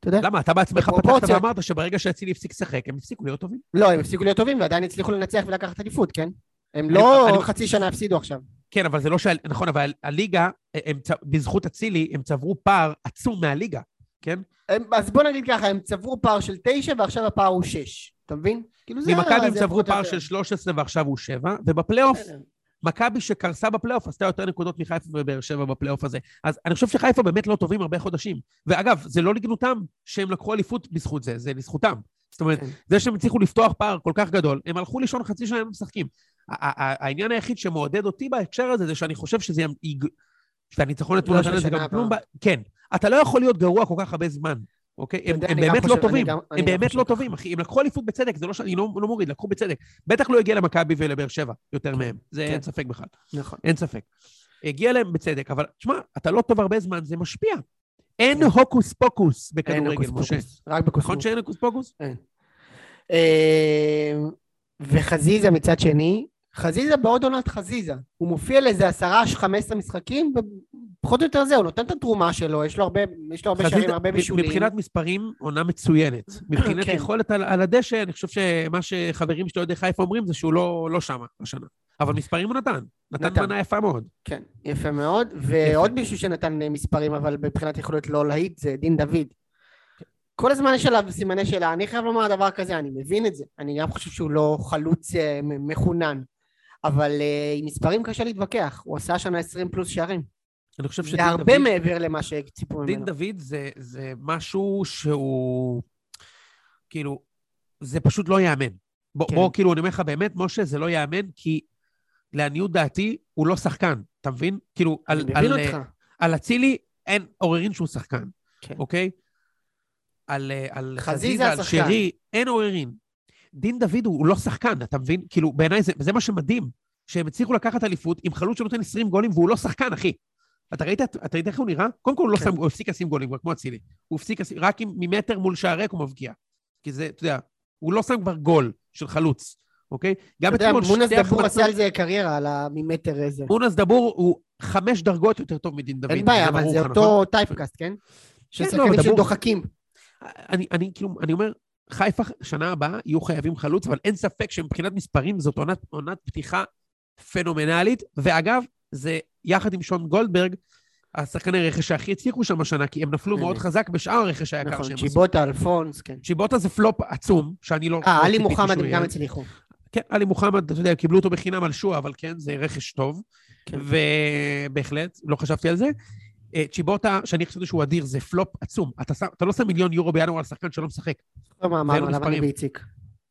אתה יודע. למה? אתה בעצמך פתחת. ואמרת שברגע שאצילי הפסיק לשחק, הם הפסיקו להיות טובים. לא, הם הפסיקו להיות טובים ועדיין הצליחו לנצח ולקחת אליפות, כן? הם לא חצי שנה הפסידו עכשיו. כן, אבל זה לא ש... נכון, אבל הליגה, הם, צ- בזכות אצילי, הם צברו פער עצום מהליגה, כן? הם, אז בוא נגיד ככה, הם צברו פער של תשע ועכשיו הפער הוא שש. אתה מבין? כאילו זה... ממכבי הם צברו פער יותר. של 13 ועכשיו הוא 7, ובפלייאוף, בסדר. מכבי שקרסה בפלייאוף עשתה יותר נקודות מחיפה ובאר שבע בפלייאוף הזה. אז אני חושב שחיפה באמת לא טובים הרבה חודשים. ואגב, זה לא לגנותם שהם לקחו אליפות בזכות זה, זה לזכותם. זאת אומרת, כן. זה שהם הצליחו לפתוח פער כל כך גדול, הם הלכו לישון חצי שנה הם משחקים. העניין היחיד שמעודד אותי בהקשר הזה, זה שאני חושב שזה... שהניצחון לא נתן של לזה שנה גם כלום... ב- כן. אתה לא יכול להיות גרוע כל כך הרבה זמן, אוקיי? הם באמת לא חושב- טובים. גם- הם באמת לא. טובים, אחי. הם לקחו אליפות בצדק, זה לא שאני לא לא מוריד, לקחו בצדק. בטח לא הגיע למכבי ולבאר שבע יותר מהם. זה כן. אין ספק בכלל. נכון. אין ספק. הגיע להם בצדק, אבל תשמע, אתה לא טוב הרבה זמן, זה משפיע. אין כן. הוקוס פוקוס אין בכדורגל, משה. רק בקוסמוס. נכון שאין הוקוס פוקוס? אה, וחזיזה מצד שני, חזיזה בעוד עונת חזיזה. הוא מופיע לאיזה עשרה, חמש עשרה משחקים, ופחות או יותר זה, הוא נותן את התרומה שלו, יש לו הרבה, יש לו הרבה חזיזה, שערים, הרבה בישולים. מבחינת מספרים, עונה מצוינת. מבחינת כן. יכולת על, על הדשא, אני חושב שמה שחברים שלי אוהדי חיפה אומרים זה שהוא לא, לא שמה השנה. אבל מספרים הוא נתן. נתן נתן. מנה יפה מאוד. כן, יפה מאוד. ועוד מישהו שנתן מספרים, אבל מבחינת יכולת לא להיט, זה דין דוד. כל הזמן יש עליו סימני שאלה. אני חייב לומר דבר כזה, אני מבין את זה. אני גם חושב שהוא לא חלוץ אה, מחונן. אבל אה, עם מספרים קשה להתווכח. הוא עשה השנה 20 פלוס שערים. אני חושב זה שדין הרבה דוד, מעבר למה שציפו דין ממנו. דוד זה, זה משהו שהוא... כאילו, זה פשוט לא ייאמן. בוא, כן. בוא, כאילו, אני אומר לך באמת, משה, זה לא ייאמן, כי לעניות דעתי, הוא לא שחקן, אתה מבין? כאילו, על, אני מבין אותך. על אצילי אין עוררין שהוא שחקן, כן. אוקיי? על, אה, על חזיזה על. שרי, אין עוררין. דין דוד הוא, הוא לא שחקן, אתה מבין? כאילו, בעיניי זה, זה מה שמדהים, שהם הצליחו לקחת אליפות עם חלוץ שנותן 20 גולים והוא לא שחקן, אחי. אתה ראית, אתה ראית איך הוא נראה? קודם כל הוא לא כן. שם, הוא הפסיק לשים גולים, כמו אצילי. הוא הפסיק רק עם, ממטר מול שער ריק הוא מבקיע. כי זה, אתה יודע, הוא לא שם כבר גול של חלוץ, אוקיי? גם אתה יודע, אתמול מונס שתי דבור החמצות- עשה על זה קריירה, על הממטר איזה. מונס דבור הוא חמש דרגות יותר טוב מדין דוד. אין בעיה, אבל זה לך, אותו נכון? typecast, כן? של לא, שחקנים שדוחקים. אני, אני כאילו, אני אומר, חיפה שנה הבאה יהיו חייבים חלוץ, אבל אין ספק שמבחינת מספרים זאת עונת, עונת פתיחה פנומנלית, ואגב, זה יחד עם שון גולדברג, השחקני רכש שהכי הצליחו שם השנה, כי הם נפלו מאוד. חזק בשאר הרכש היקר נכון, שהם עשו. צ'יבוטה, אלפונס, כן. צ'יבוטה זה פלופ עצום, שאני לא... אה, עלי מוחמד הם. גם הצליחו. כן, עלי מוחמד, אתה יודע, קיבלו אותו בחינם על שועה, אבל כן, זה רכש טוב. כן. ובהחלט, לא חשבתי על זה. אה, צ'יבוטה, שאני חשבתי שהוא אדיר, זה פלופ עצום. אתה, שם, אתה לא שם מיליון יורו בינואר על שחקן שלא משחק. לא מה אמרנו עליו, אני. ואיציק.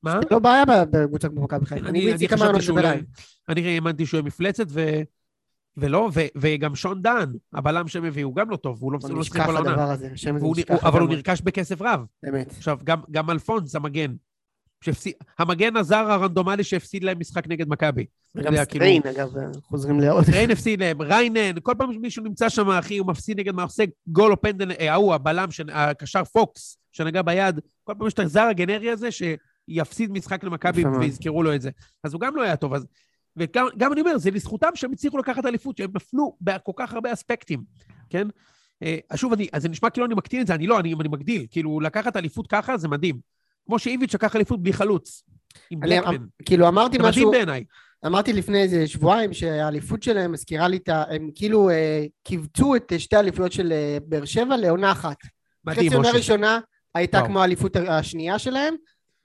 מה? לא בעיה בקבוצה כמו מכבי חיפה. אני ואיציק אמרנו. עליו. אני האמנתי שהוא יהיה מפלצת, ו... ולא, ו... וגם שון דן, הבלם שהם הביאו, הוא גם לא טוב, הוא לא נשכח שיחק כל העונה. הדבר הזה, השם הזה נשכח הוא- אבל הוא. נרכש בכסף רב. באמת. עכשיו, גם, גם אלפונס, המגן, שהפסיד... המגן הזר הרנדומלי שהפסיד להם משחק נגד מכבי. וגם יודע, כאילו- סטריין, אגב, חוזרים לעוד. ריין הפסיד להם, ריינן, כל פעם שמישהו נמצא שם, אחי, הוא מפסיד נגד מה עושה גול או פנדל, אה, ההוא, הבלם, הקשר פוקס, שנגע ביד, כל פעם יש את הזר הגנרי הזה, שיפסיד משחק למכבי. ויזכרו לו את זה. אז הוא גם לא היה טוב, אז... וגם גם אני אומר, זה לזכותם שהם הצליחו לקחת אליפות, שהם נפלו בכל כך הרבה אספקטים, כן? אה, שוב, אני, אז זה נשמע כאילו אני מקטין את זה, אני לא, אני, אני מגדיל. כאילו, לקחת אליפות ככה זה מדהים. כמו שאיביץ' לקח אליפות בלי חלוץ, עם אני- בלקמן. כאילו אמרתי זה מדהים משהו, בעיניי. אמרתי לפני איזה שבועיים שהאליפות שלהם מזכירה לי את ה... הם כאילו אה, קיבצו את אה, שתי האליפויות של אה, באר שבע לעונה אחת. מדהים, חצי עונה. ראשונה הייתה וואו. כמו האליפות השנייה שלהם,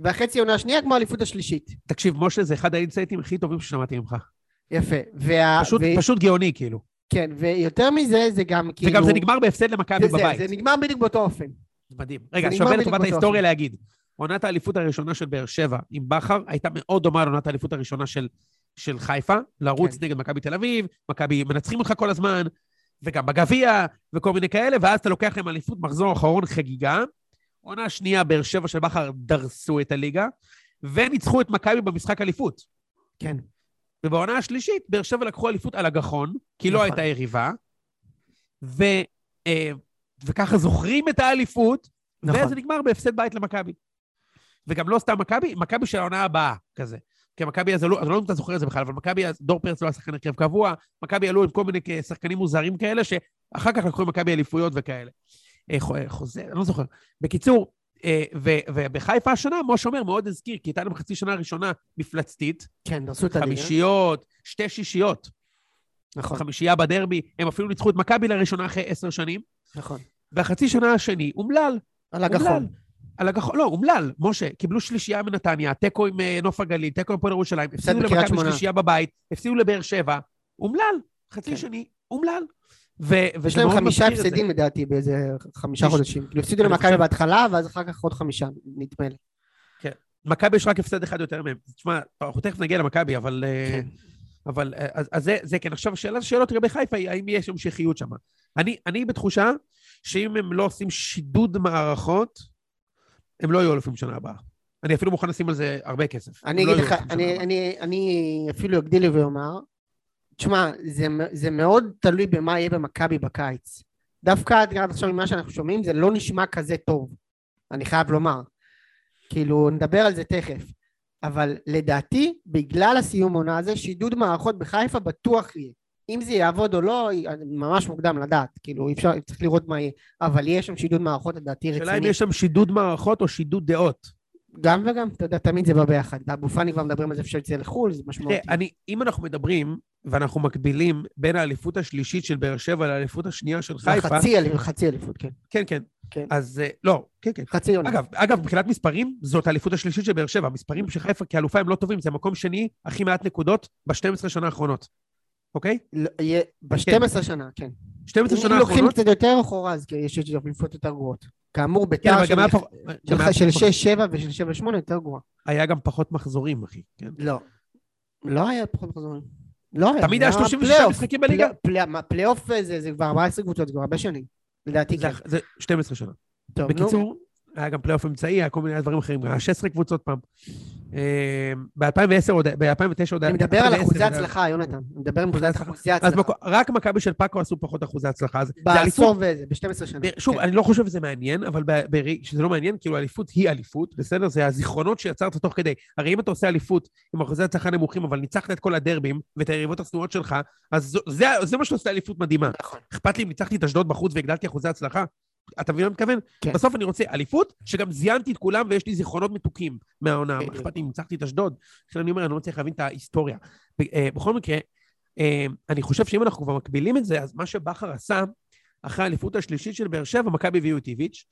והחצי עונה השנייה כמו האליפות השלישית. תקשיב, משה, זה אחד האינסייטים הכי טובים ששמעתי ממך. יפה. וה... פשוט, ו... פשוט גאוני, כאילו. כן, ויותר מזה זה גם כאילו... וגם זה נגמר בהפסד למכבי בבית. זה, זה נגמר בדיוק באותו אופן. מדהים. רגע, שווה לטובת ההיסטוריה. להגיד. עונת האליפות הראשונה של באר שבע עם בכר הייתה מאוד דומה לעונת האליפות הראשונה של, של חיפה, לרוץ כן. נגד מכבי תל אביב, מכבי מנצחים אותך כל הזמן, וגם בגביע, וכל מיני כאלה, ואז אתה לוקח להם אליפות מחזור אחרון חגיגה. עונה שנייה, באר שבע של בכר דרסו את הליגה, וניצחו את מכבי במשחק אליפות. כן. ובעונה השלישית, באר שבע לקחו אליפות על הגחון, כי לא נכון. הייתה יריבה, ו, אה, וככה זוכרים את האליפות, נכון. וזה נגמר בהפסד בית למכבי. וגם לא סתם מכבי, מכבי של העונה הבאה, כזה. כי מכבי אז עלו, אני לא יודע אם אתה זוכר את זה בכלל, אבל מכבי אז, דור פרץ לא היה שחקן הרכב קבוע, מכבי עלו עם כל מיני שחקנים מוזרים כאלה, שאחר כך לקחו מכבי אליפויות וכאלה. אה, חוזר, אני לא זוכר. בקיצור, אה, ובחיפה השנה, משה אומר, מאוד הזכיר, כי הייתה להם חצי שנה ראשונה מפלצתית. כן, דרסו את הליגה. חמישיות, שתי שישיות. נכון. חמישייה בדרבי, הם אפילו ניצחו את מכבי לראשונה אחרי עשר שנים. נכון. והחצי שנה השני, אומלל. על הגחון. על הגחון, לא, אומלל, משה, קיבלו שלישייה מנתניה, תיקו עם אה, נוף הגליל, תיקו עם פועל ירושלים, הפסידו למכבי שלישייה בבית, הפסידו לבאר שבע, אומלל, חצי כן. שני, אומלל. יש להם חמישה הפסדים לדעתי באיזה חמישה חודשים. כאילו הפסידו למכבי בהתחלה, ואז אחר כך עוד חמישה, נדמה לי. כן. מכבי יש רק הפסד אחד יותר מהם. תשמע, אנחנו תכף נגיע למכבי, אבל... אה, כן. אבל אה, אז, אז זה, זה כן. עכשיו, שאלת השאלות לגבי חיפה היא האם יש המשכיות שם. אני, אני בתחושה שאם הם לא עושים שידוד מערכות, הם לא יהיו אלופים שנה הבאה. אני אפילו מוכן לשים על זה הרבה כסף. אני לא אגיד לך, אני, אני, אני אפילו אגדיל ואומר, תשמע, זה, זה מאוד תלוי במה יהיה במכבי בקיץ. דווקא עד עכשיו ממה שאנחנו שומעים זה לא נשמע כזה טוב, אני חייב לומר. כאילו, נדבר על זה תכף. אבל לדעתי, בגלל הסיום עונה הזה, שידוד מערכות בחיפה בטוח יהיה. אם זה יעבוד או לא, ממש מוקדם לדעת, כאילו אי אפשר, צריך לראות מה יהיה, אבל יש שם שידוד מערכות לדעתי רציני. השאלה אם יש שם שידוד מערכות או שידוד דעות. גם וגם, אתה יודע, תמיד זה בא ביחד. באבו פאני כבר מדברים על זה אפשר לצאת לחו"ל, זה משמעותי. אני, אם אנחנו מדברים, ואנחנו מקבילים בין האליפות השלישית של באר שבע לאליפות השנייה של חיפה... חצי, חצי אליפות, כן. כן, כן. כן. אז לא, כן, כן. חצי עונה. אגב, אגב, מבחינת מספרים, זאת האליפות השלישית של באר שבע. המספרים של חיפה כאלופה הם לא טובים, זה מקום שני, הכי מעט נקודות ב-12 שנה האחרונות. אוקיי? לא, ב-12 כן. שנה, כן. 12 שנה האחרונות... אם לוקחים קצת יותר אחורה, אז יש אליפות יותר גרועות. כאמור, ביתר כן, של 6-7 ושל 7-8 יותר גרועה. היה גם פחות מחזורים, אחי, כן? לא. לא היה פחות מחזורים. לא היה. תמיד היה 36 משחקים בליגה. פלייאוף זה כבר 14 קבוצות, זה כבר הרבה שנים. לדעתי כן. זה 12 שנה. בקיצור, היה גם פלייאוף אמצעי, היה כל מיני דברים אחרים, היה 16 קבוצות פעם. ב-2010 עוד, ב-2009 עוד... אני מדבר על אחוזי הצלחה, יונתן. אני מדבר על אחוזי הצלחה. רק מכבי של פאקו עשו פחות אחוזי הצלחה. בעשור וזה, ב-12 שנה. שוב, כן. אני לא חושב שזה מעניין, אבל שזה לא מעניין, כאילו אליפות היא אליפות, בסדר? זה הזיכרונות שיצרת תוך כדי. הרי אם אתה עושה אליפות עם אחוזי הצלחה נמוכים, אבל ניצחת את כל הדרבים ואת היריבות השנואות שלך, אז זה מה שעושה אליפות מדהימה. נכון. אכפת לי אם ניצחתי את אשדוד בחוץ והגדלתי אחוזי הצלחה? אתה מבין מה אני מתכוון? כן. בסוף אני רוצה אליפות, שגם זיינתי את כולם ויש לי זיכרונות מתוקים מהעונה. מה אכפת לי אם ניצחתי את אשדוד? לכן אני אומר, אני לא מצליח להבין את ההיסטוריה. אה, בכל מקרה, אה, אני חושב שאם אנחנו כבר מקבילים את זה, אז מה שבכר עשה, אחרי האליפות השלישית של באר שבע, מכבי הביאו את איביץ',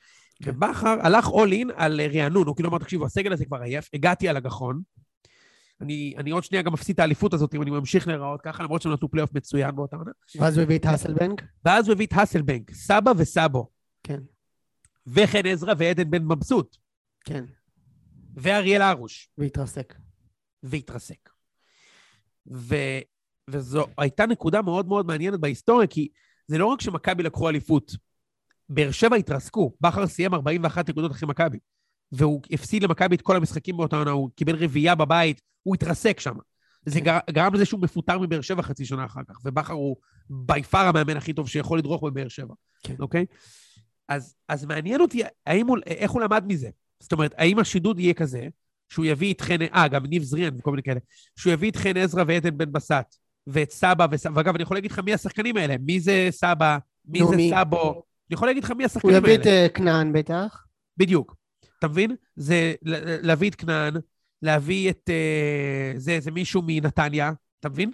כן. ובכר הלך all in על רענון, הוא כאילו אמר, תקשיבו, הסגל הזה כבר עייף, הגעתי על הגחון. אני, אני עוד שנייה גם מפסיד את האליפות הזאת אם אני ממשיך להיראות ככה, למרות שהם נתנו פלייאוף מצוין באותה עונה. ואז הוא הביא את האסלבנק? ואז הוא הביא את האסלבנק, סבא וסבו. כן. וחן עזרא ועדן בן בסט. כן. ואריאל הרוש. והתרסק. והתרסק. ו... וזו הייתה נקודה מאוד מאוד מעניינת בהיסטוריה, כי זה לא רק שמכבי לקחו אליפות, באר שבע התרסקו, בכר סיים 41 נקודות אחרי מכבי, והוא הפסיד למכבי את כל המשחקים באותה עונה, הוא קיבל רביעייה בבית, הוא התרסק שם. זה גר, גרם לזה שהוא מפוטר מבאר שבע חצי שנה אחר כך, ובכר הוא בי פאר המאמן הכי טוב שיכול לדרוך בבאר שבע, כן. אוקיי? אז, אז מעניין אותי האם הוא, איך הוא למד מזה. זאת אומרת, האם השידוד יהיה כזה, שהוא יביא את חן, אה, גם ניב זריאן וכל מיני כאלה, שהוא יביא את חן עזרא ועדן בן בסט, ואת סבא וסבא, ואגב, אני יכול להגיד לך מי השחקנים האלה, מי זה סבא, מי זה מי? סבו, אני יכול להגיד לך מי השחקנים האלה. הוא יביא את uh, כנען בטח. בדיוק. אתה מבין? זה להביא את כנען, להביא את... Uh, זה, זה מישהו מנתניה, אתה מבין?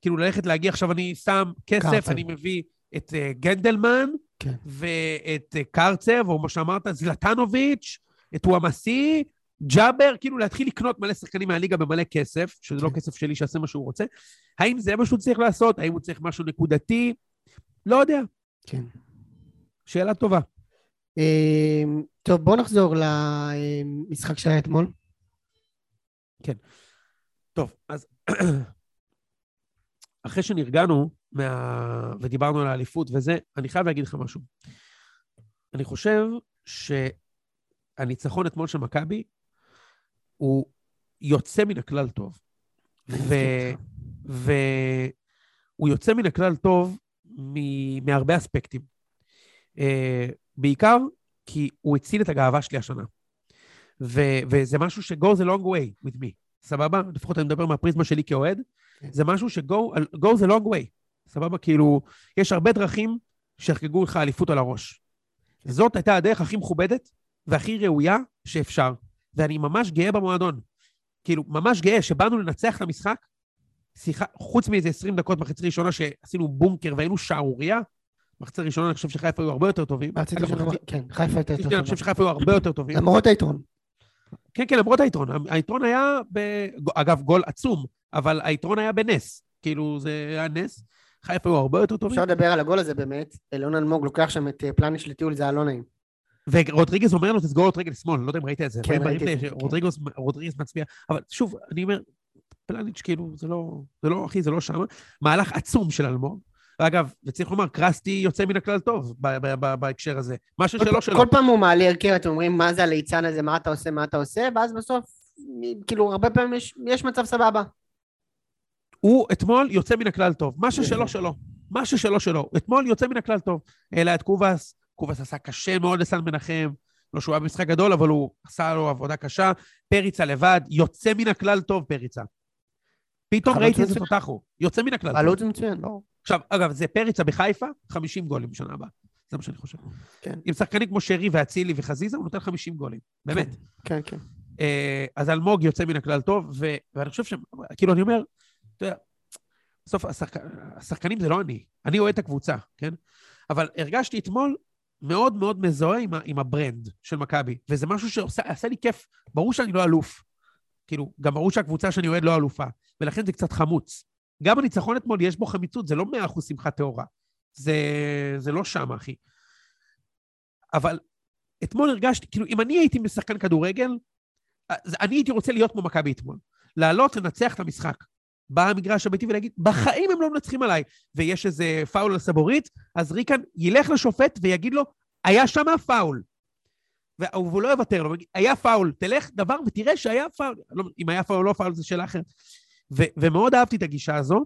כאילו ללכת להגיע, עכשיו אני שם כסף, קרצב. אני מביא את uh, גנדלמן, כן. ואת uh, קרצב, או מה שאמרת, זלטנוביץ', את וואמסי, ג'אבר, כאילו להתחיל לקנות מלא שחקנים מהליגה במלא כסף, שזה לא כן. לא כסף שלי שיעשה מה שהוא רוצה. האם זה מה שהוא צריך לעשות? האם הוא צריך משהו נקודתי? לא יודע. כן. שאלה טובה. אמ, טוב, בוא נחזור למשחק שהיה אתמול. כן. טוב, אז אחרי שנרגענו מה... ודיברנו על האליפות וזה, אני חייב להגיד לך משהו. אני חושב שהניצחון אתמול של מכבי הוא יוצא מן הכלל טוב. ו... והוא יוצא מן הכלל טוב מ... מהרבה אספקטים. Uh, בעיקר כי הוא הציל את הגאווה שלי השנה. ו- וזה משהו ש-go the long way with me, סבבה? לפחות אני מדבר מהפריזמה שלי כאוהד. כן. זה משהו ש-go go the long way, סבבה? כאילו, יש הרבה דרכים שיחגגו לך אליפות על הראש. זאת הייתה הדרך הכי מכובדת והכי ראויה שאפשר. ואני ממש גאה במועדון. כאילו, ממש גאה שבאנו לנצח את המשחק, שיחה, חוץ מאיזה 20 דקות מחצי ראשונה שעשינו בונקר והיינו שערורייה, מחצי ראשונה אני חושב שחיפה היו הרבה יותר טובים. רציתי אגב, לשאול, מחצי- כן, חיפה הייתה יותר שנייה, אני חושב טובה. שחיפה היו הרבה יותר טובים. למרות היתרון. כן, כן, למרות היתרון. היתרון היה, ב... אגב, גול עצום, אבל היתרון היה בנס. כאילו, זה היה נס. חיפה היו הרבה יותר טובים. אפשר לדבר על הגול הזה באמת. אלון אלמוג לוקח שם את אה, פלניש לטיול, זה היה לא נעים. ורודריגז אומר לו, תסגור את רגל שמאל, לא יודע אם ראית את זה. כן, ראיתי את זה, כן. רודריגז מצביע. אבל שוב, אני אומר, פלניץ', כאילו, זה לא, זה לא, אחי, זה לא שם. מהלך עצום של אלמוג. ואגב, וצריך לומר, קרסטי יוצא מן הכלל טוב ב- ב- ב- בהקשר הזה. מה ששלו כל- שלו. כל פעם הוא מעלה הרכב, אתם אומרים, מה זה הליצן הזה, מה אתה עושה, מה אתה עושה, ואז בסוף, כאילו, הרבה פעמים יש- יש מצב סבבה. הוא אתמול יוצא מן הכלל טוב. מה ששלו שלו. מה ששלו שלו. אתמול יוצא מן הכלל טוב. העלה את קובאס, קובאס עשה קשה מאוד לסן מנחם. לא שהוא היה במשחק גדול, אבל הוא עשה לו עבודה קשה. פריצה לבד, יוצא מן הכלל טוב, פריצה. פתאום ראיתי איזה. תותח הוא. יוצא מן הכלל טוב. חלוץ מצוין, ברור. עכשיו, אגב, זה פריצה בחיפה, 50 גולים בשנה הבאה. זה מה שאני חושב. כן. עם שחקנים כמו שרי ואצילי וחזיזה, הוא נותן 50 גולים. באמת. כן, כן. אה, אז אלמוג יוצא מן הכלל טוב, ו- ואני חושב ש... כאילו, אני אומר, אתה יודע, בסוף השחק... השחקנים זה לא אני, אני אוהד את הקבוצה, כן? אבל הרגשתי אתמול מאוד מאוד מזוהה עם, ה... עם ה brand של מכבי, וזה משהו שעשה לי כיף. ברור שאני לא אלוף. כאילו, גם ברור שהקבוצה שאני אוהד לא אלופה, ולכן זה קצת חמוץ. גם הניצחון אתמול, יש בו חמיצות, זה לא מאה אחוז שמחת טהורה. זה, זה לא שם, אחי. אבל אתמול הרגשתי, כאילו, אם אני הייתי משחקן כדורגל, אני הייתי רוצה להיות כמו מכבי אתמול. לעלות, לנצח את המשחק. בא המגרש הביתי ולהגיד, בחיים הם לא מנצחים עליי, ויש איזה פאול על סבורית, אז ריקן ילך לשופט ויגיד לו, היה שם פאול. והוא לא יוותר לו, היה פאול, תלך דבר ותראה שהיה פאול. לא, אם היה פאול או לא פאול, זו שאלה אחרת. ו- ומאוד אהבתי את הגישה הזו,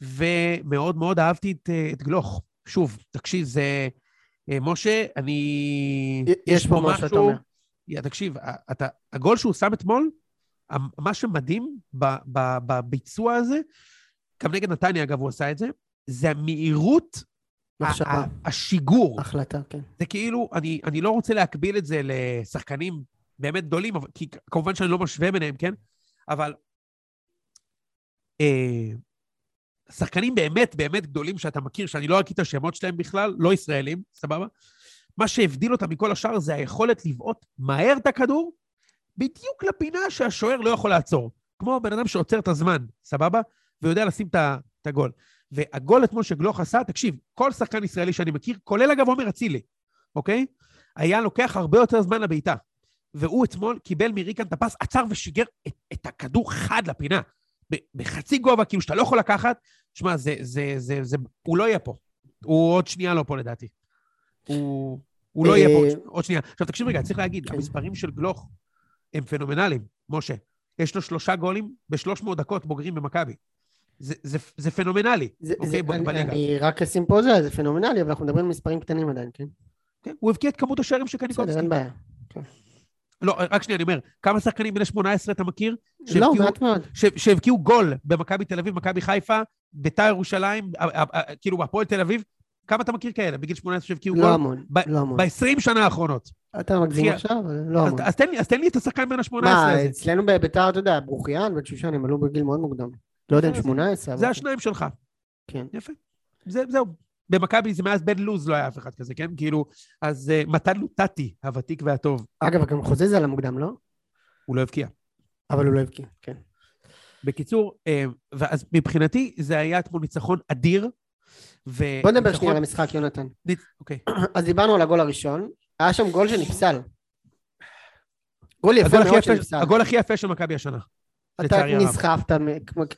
ומאוד מאוד אהבתי את, אה, את גלוך. שוב, תקשיב, זה... אה, משה, אני... יש פה משהו, אתה אומר. תקשיב, אתה, הגול שהוא שם אתמול, מה שמדהים בביצוע הזה, גם נגד נתניה, אגב, הוא עשה את זה, זה המהירות, ה- השיגור. החלטה, כן. זה כאילו, אני, אני לא רוצה להקביל את זה לשחקנים באמת גדולים, אבל, כי כמובן שאני לא משווה ביניהם, כן? אבל אה, שחקנים באמת באמת גדולים שאתה מכיר, שאני לא אגיד את השמות שלהם בכלל, לא ישראלים, סבבה? מה שהבדיל אותם מכל השאר זה היכולת לבעוט מהר את הכדור, בדיוק לפינה שהשוער לא יכול לעצור. כמו בן אדם שעוצר את הזמן, סבבה? ויודע לשים את הגול. והגול אתמול שגלוך עשה, תקשיב, כל שחקן ישראלי שאני מכיר, כולל אגב עומר אצילי, אוקיי? היה לוקח הרבה יותר זמן לבעיטה. והוא אתמול קיבל מריקן את הפס, עצר ושיגר את, את הכדור חד לפינה. בחצי גובה, כאילו שאתה לא יכול לקחת. שמע, זה, זה, זה, זה, הוא לא יהיה פה. הוא עוד שנייה לא פה לדעתי. הוא, הוא לא יהיה פה עוד, ש- עוד שנייה. עכשיו תקשיב רגע, צריך להגיד, כן. המספרים של גלוך הם פנומנליים, משה. יש לו שלושה גולים ב-300 דקות בוגרים במכבי. זה, זה, זה פנומנלי, זה- אוקיי, זה- אני-. אני רק אשים פה זה, זה פנומנלי, אבל אנחנו מדברים על מספרים קטנים עדיין, כן? כן, הוא הבקיע את כמות השערים של בסדר, קניקובסקי. אין בעיה. לא, רק שנייה, אני אומר, כמה שחקנים בני 18 אתה מכיר? לא, מעט מאוד. שהבקיעו גול במכבי תל אביב, מכבי חיפה, ביתר ירושלים, כאילו הפועל תל אביב, כמה אתה מכיר כאלה בגיל 18 שהבקיעו לא גול? המון, ב- לא המון. ב-20 שנה האחרונות. אתה מגזים עכשיו, לא אז, המון. אז, תן לי, אז תן לי את השחקן בין ה-18 מה. אצלנו בביתר, אתה יודע, ברוכיאן בן שושן, הם עלו בגיל מאוד מוקדם. לא יודע אם זה- 18, זה אבל... השניים שלך. כן. יפה. זה, זהו. במכבי זה מאז בן לוז לא היה אף אחד כזה, כן? כאילו, אז uh, מתן לוטטי, הוותיק והטוב, אגב, גם חוזז על המוקדם, לא? הוא לא הבקיע. אבל הוא לא הבקיע, כן. בקיצור, אה, ואז מבחינתי זה היה אתמול ניצחון אדיר. ו... בוא נדבר שנייה על המשחק, יונתן. אוקיי. אז דיברנו על הגול הראשון, היה שם גול שנפסל. גול יפה מאוד שנפסל. הגול הכי יפה של מכבי השנה. אתה. נסחפת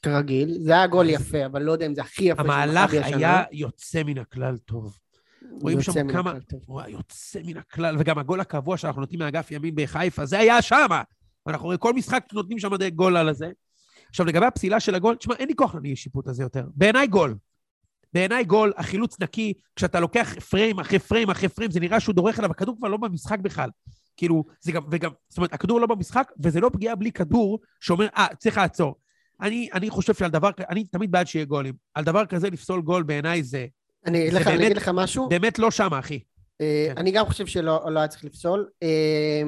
כרגיל, זה היה גול יפה, אבל לא יודע אם זה הכי יפה של המהלך מכבי השנה. היה יוצא מן הכלל טוב. רואים שם כמה- היה יוצא מן הכלל, וגם הגול הקבוע שאנחנו נותנים מאגף ימין בחיפה, זה היה שמה. אנחנו רואים כל משחק נותנים שם גול על הזה. עכשיו, לגבי הפסילה של הגול, תשמע, אין לי כוח לאי שיפוט הזה יותר. בעיניי גול. בעיניי גול, החילוץ נקי, כשאתה לוקח פריים אחרי פריים אחרי פריים, זה נראה שהוא דורך עליו, הכדור כבר לא במשחק בכלל. כאילו, זה גם, וגם, זאת אומרת, הכדור לא במשחק, וזה לא פגיעה בלי כדור שאומר, אה, צריך לעצור. אני, אני חושב שעל דבר כזה, אני תמיד בעד שיהיה גולים. על דבר כזה לפסול גול בעיניי זה... אני אגיד זה לך- אני אגיד לך משהו. באמת לא שמה, אחי. אה, כן. אני גם חושב שלא לא היה צריך לפסול. אה,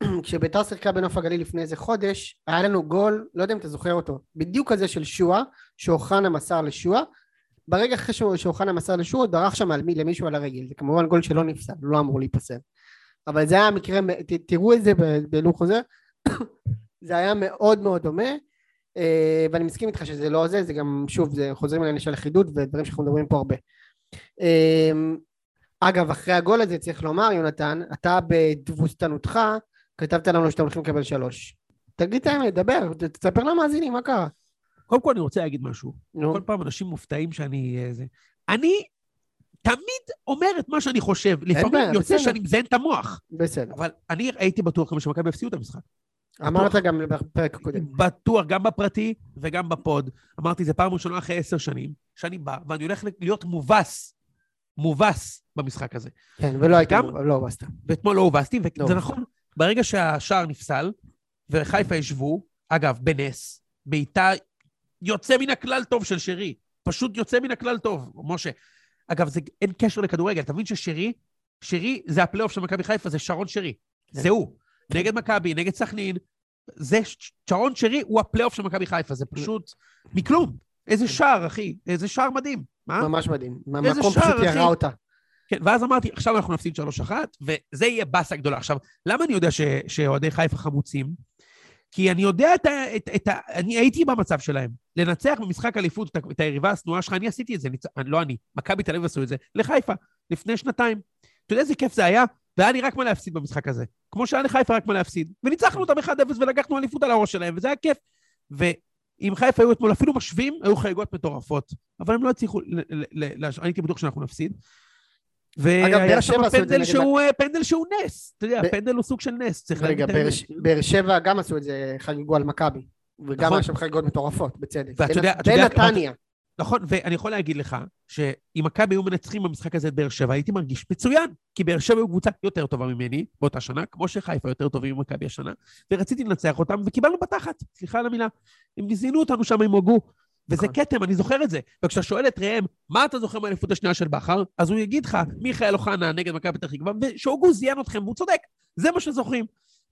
כשביתר שיחקה בנוף הגליל לפני איזה חודש, היה לנו גול, לא יודע אם אתה זוכר אותו, בדיוק כזה של שועה, שאוחנה מסר לשועה. ברגע אחרי שאוחנה מסר לשועה, הוא דרך שם על מי, למישהו על הרגל. זה כמובן גול שלא נפסל, לא אמור להיפסל. אבל זה היה מקרה, ת- תראו את זה בלוח חוזר, זה היה מאוד מאוד דומה. אה, ואני מסכים איתך שזה לא זה, זה גם, שוב, זה חוזרים לעניין של אחידות ודברים שאנחנו מדברים פה הרבה. אה, אגב, אחרי הגול הזה צריך לומר, יונתן, אתה בתבוסתנותך כתבת לנו שאתם הולכים לקבל שלוש. תגיד את האמת, דבר, תספר למאזינים, מה קרה? קודם כל אני רוצה להגיד משהו. נו, כל פעם אנשים מופתעים שאני... אה, זה. אני תמיד אומר את מה שאני חושב. לפעמים בעיה, יוצא בסדר. שאני מזיין את המוח. בסדר. אבל אני הייתי בטוח גם שמכבי יפסידו את המשחק. אמרת גם בפרק הקודם. בטוח, גם בפרטי וגם בפוד. אמרתי, זה פעם ראשונה אחרי עשר שנים, שאני בא, ואני הולך להיות מובס, מובס במשחק הזה. כן, ולא הייתי, גם- לא בסתם. ואתמול לא הובסתי, לא. וזה נכון, ברגע שהשער נפסל, וחיפה ישבו, אגב, בנס, בעיטה יוצא מן הכלל טוב של שרי, פשוט יוצא מן הכלל טוב, משה. אגב, זה, אין קשר לכדורגל, אתה מבין ששרי, שרי זה הפלייאוף של מכבי חיפה, זה שרון שרי. כן. זה הוא. נגד מכבי, נגד סכנין, זה שרון שרי הוא הפלייאוף של מכבי חיפה, זה פשוט מכלום. איזה שער, אחי, איזה שער מדהים. מה? ממש מדהים. אה? איזה המקום שער, פשוט. ירה אותה. כן, ואז אמרתי, עכשיו אנחנו נפסיד 3-1, וזה יהיה באסה גדולה. עכשיו, למה אני יודע שאוהדי חיפה חמוצים? כי אני יודע את ה... את, את ה אני הייתי במצב שלהם. לנצח במשחק אליפות את, את היריבה השנואה שלך, אני עשיתי את זה, ניצ... לא אני, מכבי תל אביב עשו את זה, לחיפה, לפני שנתיים. אתה יודע איזה כיף זה היה? והיה לי רק מה להפסיד במשחק הזה. כמו שהיה לחיפה רק מה להפסיד. וניצחנו אותם 1-0 ולקחנו אליפות על הראש שלהם, וזה היה כיף. ואם חיפה היו אתמול אפילו משווים, היו חגיגות מטורפות. אבל הם לא הצליחו, ל- ל- ל- אני הייתי בטוח שאנחנו נפסיד. והיה שם פנדל נגד שהוא, אה, פנדל שהוא נס. אתה יודע, ב- פנדל הוא סוג של נס, צריך להגיד רגע, את האמת. ש- באר שבע גם עשו את זה, חגגו על מכבי. וגם נכון. היה שם חגיגות מטורפות, בצדק. ואתה יודע- אתה יודע- בנתניה. נכון, ואני יכול להגיד לך, שאם מכבי היו מנצחים במשחק הזה את באר שבע, הייתי מרגיש מצוין, כי באר שבע היו קבוצה יותר טובה ממני באותה שנה, כמו שחיפה יותר טובים ממכבי השנה, ורציתי לנצח אותם, וקיבלנו בתחת, סליחה על המילה. הם זינו אותנו שם, הם הוגו. וזה נכון. כתם, אני זוכר את זה. וכשאתה שואל את ראם, מה אתה זוכר מהאליפות השנייה של בכר? אז הוא יגיד לך, מיכאל אוחנה נגד מכבי פתח תקווה, ושהוגו זיין אתכם, והוא צודק. זה מה שזוכרים.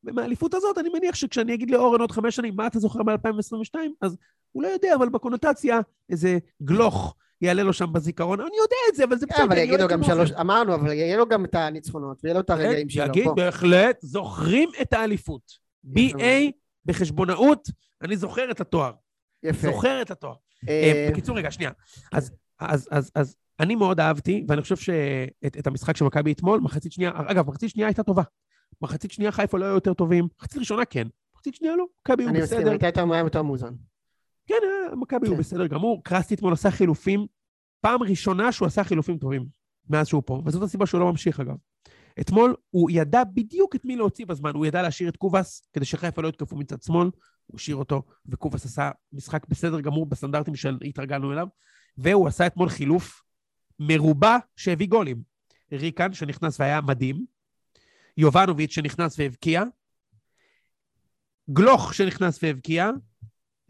ומהאליפות הזאת, אני מניח שכשאני אגיד לאורן עוד חמש שנים, מה אתה זוכר מ-2022, אז הוא לא יודע, אבל בקונוטציה, איזה גלוך יעלה לו שם בזיכרון. אני יודע את זה, אבל זה כן, בסדר. אבל יגידו אוהד גם. שלוש, אמרנו, אבל יהיה לו גם את הניצחונות, ויהיה לו את הרגעים שלו. יגיד. בהחלט, זוכרים את האליפות. BA בחשבונאות, אני זוכר את התואר. יפה. זוכר את התואר. אה, אה, בקיצור, רגע, שנייה. אז, אז, אז, אז אני מאוד אהבתי, ואני חושב שאת את המשחק של מכבי אתמול, מחצית שנייה, אגב, מחצית שנייה הייתה טובה. מחצית שנייה חיפה לא היו יותר טובים, מחצית ראשונה כן, מחצית שנייה לא, מכבי היו אני מסכים, בסדר. הייתה יותר יותר מאוזן. כן, אה, מכבי היו כן. בסדר גמור. קרסטי אתמול עשה חילופים, פעם ראשונה שהוא עשה חילופים טובים, מאז שהוא פה, וזאת הסיבה שהוא לא ממשיך אגב. אתמול הוא ידע בדיוק את מי להוציא בזמן, הוא ידע להשאיר את קובאס, כדי שחיפה לא יתקפו מצד שמאל, הוא השאיר אותו, וקובאס עשה משחק בסדר גמור בסטנדרטים שהתרגלנו אליו, והוא עשה אתמול חילוף מרובע שהביא גולים. ריקן, שנכנס והיה מדהים, יובנוביץ' שנכנס והבקיע, גלוך שנכנס והבקיע,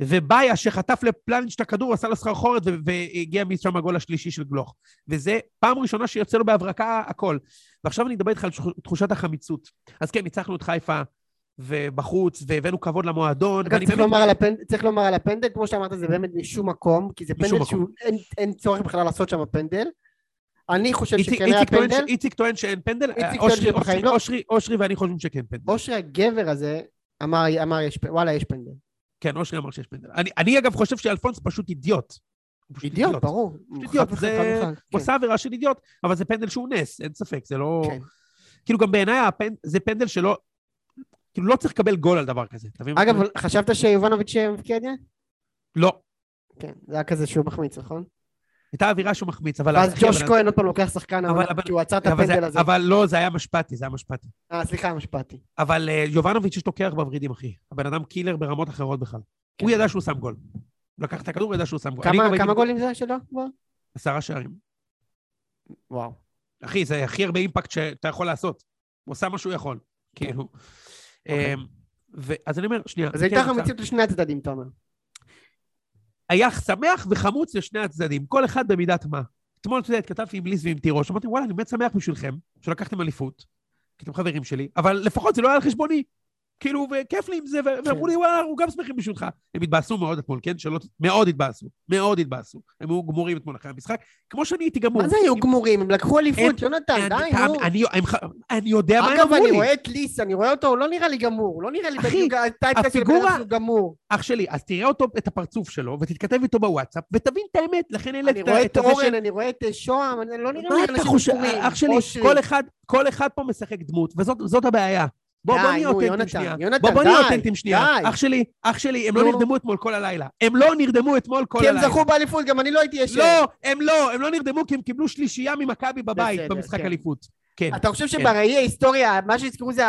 ובאיה שחטף לפלניץ' את הכדור, עשה לו סחרחורת והגיע משם הגול השלישי של גלוך. וזה פעם ראשונה שיוצא לו בהברקה הכל. ועכשיו אני אדבר איתך על תחוש- תחושת החמיצות. אז כן, ניצחנו את חיפה ובחוץ, והבאנו כבוד למועדון. אגב, צריך לומר הפנדל, צריך לומר על הפנדל, כמו שאמרת, זה באמת משום מקום, כי זה פנדל שהוא, אין- אין צורך בכלל לעשות שם פנדל. אני חושב איציק- שכן היה איציק טוען פנדל. איציק טוען שאין פנדל, אושרי- לא. אושרי- ואני חושבים שכן פנדל. אושרי הגבר הזה אמר, אמר יש וואלה, יש פנדל. כן, אושרי אמר שיש פנדל. אני- אני אגב חושב שאלפונס פשוט אידיוט. אידיוט, ברור. אידיוט, זה... הוא כן. עשה עבירה של אידיוט, אבל זה פנדל שהוא נס, אין ספק, זה לא... כן. כאילו גם בעיניי הפנ- זה פנדל שלא... כאילו לא צריך לקבל גול על דבר כזה. אגב? חשבת שיובנוביץ' מבקיע? לא. כן, זה היה כזה שהוא מחמיץ, נכון? הייתה אווירה שהוא מחמיץ, אבל... ואז ג'וש כהן עוד פעם לוקח שחקן כי הוא עצר את הפנדל הזה. אבל לא, זה היה משפטי, זה היה משפטי. אה, סליחה, משפטי. אבל אה, יובנוביץ' יש לו קרח בוורידים, אחי. הבן אדם קילר ברמות אחרות בכלל. הוא ידע שהוא שם גול. לקח את הכדור, הוא ידע שהוא שם גול. כמה- גולים זה שלו? עשרה שערים. וואו. אחי, זה הכי הרבה אימפקט שאתה יכול לעשות. הוא עושה מה שהוא יכול. כאילו. אוקיי. אמ, אז אני אומר, שנייה. אז הייתה כן, לך עכשיו, מציאות לשני הצדדים, אתה אומר. היה שמח וחמוץ לשני הצדדים, כל אחד במידת מה. אתמול, אתה יודע, התכתבתי עם ליז ועם תירוש, אמרתי, וואלה, אני באמת שמח בשבילכם, שלקחתם אליפות, כי אתם חברים שלי, אבל לפחות זה לא היה על חשבוני. כאילו, וכיף לי עם זה, ו- ואמרו לי, וואלה, אנחנו גם שמחים בשבילך. הם התבאסו מאוד אתמול, כן? שלא... מאוד התבאסו, מאוד התבאסו. הם היו גמורים אתמול אחרי המשחק, כמו שאני הייתי גמור. מה זה היו גמורים? הם לקחו אליפות, יונתן, אני- די, אני- נו. אני- אני יודע מה הם אגב, אמרו אני לי. רואה את ליס, אני רואה אותו, הוא לא נראה לי גמור. לא נראה לי אחי, בדיוק בן הפיגורה-. אח שלי, אז תראה אותו, את הפרצוף שלו, ותתכתב איתו בוואטסאפ, ותבין את האמת, לכן אין אני רואה את אורן, אני רואה את שוהם, אני לא נראה לי אנשים? גמורים. אח שלי. כל אחד, פה משחק דמות, וזאת זאת הבעיה. בוא, בוא נהיה אותנטים שנייה. יונתן, בוא, בוא נהיה אותנטים שנייה. אח שלי, אח שלי, הם לא. נרדמו אתמול כל הלילה. הם לא נרדמו אתמול כל כי הם הלילה. זכו באליפות, גם אני לא הייתי ישן. לא, הם לא, הם לא נרדמו כי הם קיבלו שלישייה ממכבי בבית בסדר, במשחק כן. אליפות. כן. אתה חושב שבראי ההיסטוריה, מה שהזכרו זה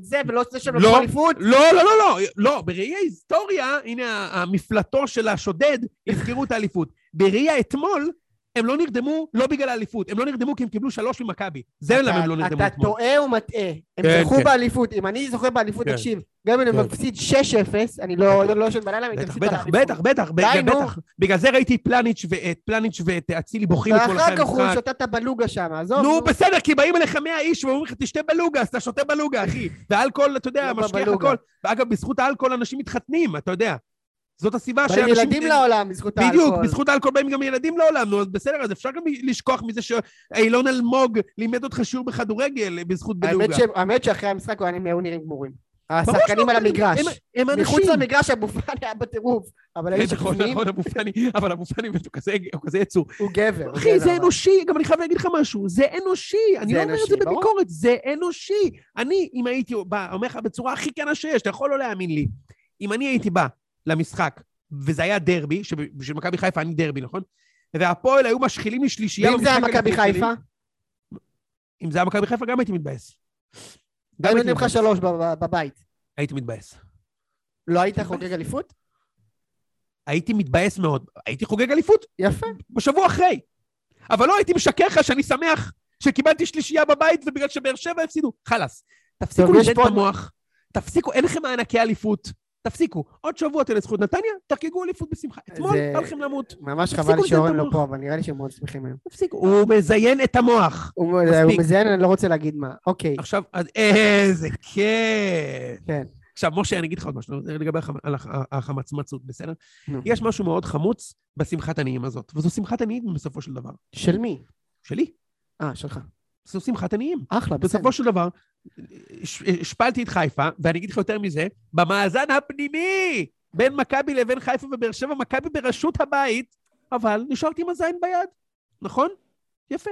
זה, ולא זה שהם לא. לקחו אליפות? לא, לא, לא, לא, לא, בראי ההיסטוריה, הנה המפלטו של השודד, יזכרו את האליפות. בראי האתמול, הם לא נרדמו לא בגלל האליפות, הם לא נרדמו כי הם קיבלו שלוש ממכבי. זה אתה- למה הם לא נרדמו אתה אתמול. טועה ומטעה. הם כן, זכו כן. באליפות. אם אני זוכר באליפות, כן. תקשיב, גם אם אני כן. מפסיד 6-0, אני לא לא- לא ישן בלילה, אני בטח, תפסיד בטח, בטח, בטח. בטח. בגלל זה ראיתי את פלניץ' ואת פלניץ' ואת אצילי בוכים אתמול אחרי ואחר כך הוא. שותה בלוגה שם, עזוב. נו, בסדר, כי באים אליך 100 איש ואומרים לך, תשתה בלוגה, אז אתה שותה בלוגה, אחי. ואלכוהול, אתה יודע, לא משכיח. הכל. ואגב, בזכות האלכוהול אנשים מתחתנים, אתה יודע. זאת הסיבה באים שאנשים... ילדים לעולם בזכות האלכוהול. בדיוק, בזכות האלכוהול באים גם ילדים לעולם, נו, אז בסדר, אז אפשר גם לשכוח מזה שאילון אלמוג לימד אותך שיעור בכדורגל בזכות בלוגה. האמת שאחרי המשחק הוא היה- היו נראים גמורים. השחקנים שלא, על המגרש. הם- אנשים. מחוץ למגרש אבו פאני היה בטירוף, אבל האיש נכון, בפנים נכון, אבו פאני, אבל אבו פאני הוא כזה- יצור. הוא גבר. אחי, זה אבל. אנושי, גם אני חייב להגיד לך משהו, זה אנושי, אני לא אומר את זה. בביקורת, זה אנושי. אני, אם הייתי בא, אומר לך בצורה הכי כנה שיש, אתה יכול לא להאמין לי, אם אני הייתי בא למשחק, וזה היה דרבי, שבשביל מכבי חיפה אני דרבי, נכון? והפועל היו משחילים לי שלישייה ואם זה היה מכבי חיפה? אם זה היה מכבי חיפה גם הייתי מתבאס. גם נותנים לך. שלוש בב- בבית. הייתי מתבאס. לא היית חוגג אליפות? הייתי מתבאס מאוד. הייתי חוגג אליפות יפה. בשבוע אחרי. אבל לא הייתי משקר לך שאני שמח שקיבלתי שלישייה בבית ובגלל שבאר שבע הפסידו. חלאס. תפסיקו לדד את המוח. תפסיקו, אין לכם מענקי אליפות. תפסיקו. עוד שבוע תנצחו את נתניה, תחגגו אליפות בשמחה. אתמול בא לכם למות. ממש חבל שאורן לא. פה, אבל נראה לי שהם מאוד שמחים היום. תפסיקו. הוא מזיין את המוח. הוא מזיין, אני לא רוצה להגיד מה. אוקיי, עכשיו, איזה כיף. כן. עכשיו, משה, אני אגיד לך עוד משהו לגבי החמצמצות, בסדר? יש משהו מאוד חמוץ בשמחת עניים הזאת, וזו שמחת עניים בסופו של דבר. של מי? שלי. אה, שלך. זו שמחת עניים. אחלה, בסדר. בסופו של דבר, הש- השפלתי את חיפה, ואני אגיד לך יותר מזה, במאזן הפנימי בין מכבי לבין חיפה ובאר שבע, מכבי בראשות הבית, אבל נשארתי עם הזין ביד, נכון? יפה.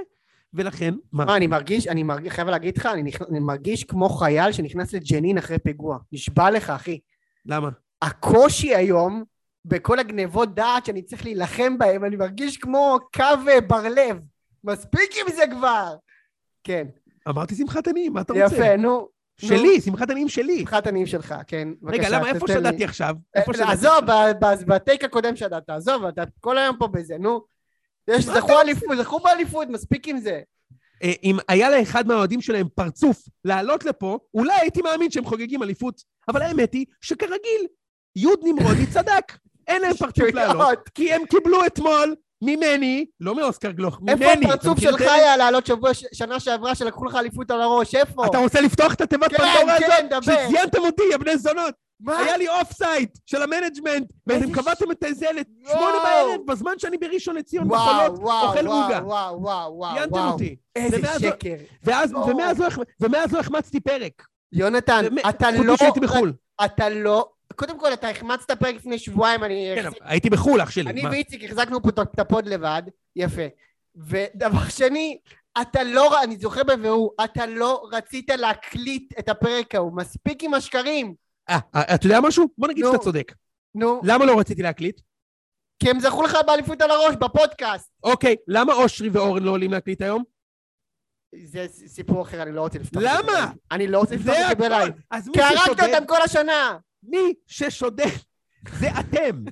ולכן, מה? מה, אני מרגיש, אני מרגיש, חייב להגיד לך, אני נכ- אני מרגיש כמו חייל שנכנס לג'נין אחרי פיגוע. נשבע לך, אחי. למה? הקושי היום, בכל הגנבות דעת שאני צריך להילחם בהם, אני מרגיש כמו קו אה, בר לב. מספיק עם זה כבר! כן, אמרתי שמחת עניים, מה אתה רוצה? יפה, נו. שלי, שמחת עניים שלי. שמחת עניים שלך, כן. רגע, למה, איפה עכשיו? איפה אה, שדדתי עזוב, עכשיו? ב- ב- בטייק הקודם שדדת, עזוב, אתה כל היום פה בזה, נו. זכו אליפות, זכו באליפות, מספיק עם זה. אה, אם היה לאחד מהאוהדים שלהם פרצוף לעלות לפה, אולי הייתי מאמין שהם חוגגים אליפות. אבל האמת היא שכרגיל, יוד נמרודי צדק. אין להם פרצוף לעלות. כי הם קיבלו אתמול ממני, לא מאוסקר גלוך, ממני. איפה הפרצוף שלך? היה לעלות שבוע, שנה שעברה שלקחו לך אליפות על הראש, איפה? אתה רוצה לפתוח את התיבת כן, פנדורה כן, הזאת? דבר. שזיינתם אותי, יא בני זונות. מה? היה לי off-site של ה management, ואתם קבעתם את זה לשמונה. בערב, בזמן שאני בראשון לציון בחולות, אוכל עוגה. וואו, וואו, וואו, וואו. אותי. איזה ומאז- שקר. לא. ומאז לא ומאז לא החמצתי פרק. יונתן, אתה חוץ לא... מזה שהייתי בחו"ל. אתה לא... קודם כל, אתה החמצת פרק לפני שבועיים, אני... כן, הייתי בחו"ל, אח שלי. אני? ואיציק החזקנו פה את ה pod לבד, יפה. ודבר שני, אתה לא, אני זוכר בבירור, אתה לא רצית להקליט את הפרק ההוא, מספיק עם השקרים. אה, אה, אתה יודע משהו? בוא נגיד. שאתה צודק. נו, למה לא רציתי להקליט? כי הם זכו לך באליפות על הראש בפודקאסט. אוקיי, למה אושרי ואורן לא עולים להקליט היום? זה סיפור אחר, אני לא רוצה לפתוח למה? את זה בלייב. אני לא רוצה לפתוח את זה. בלייב. כי הרגת אותם כל השנה. מי ששודד זה אתם.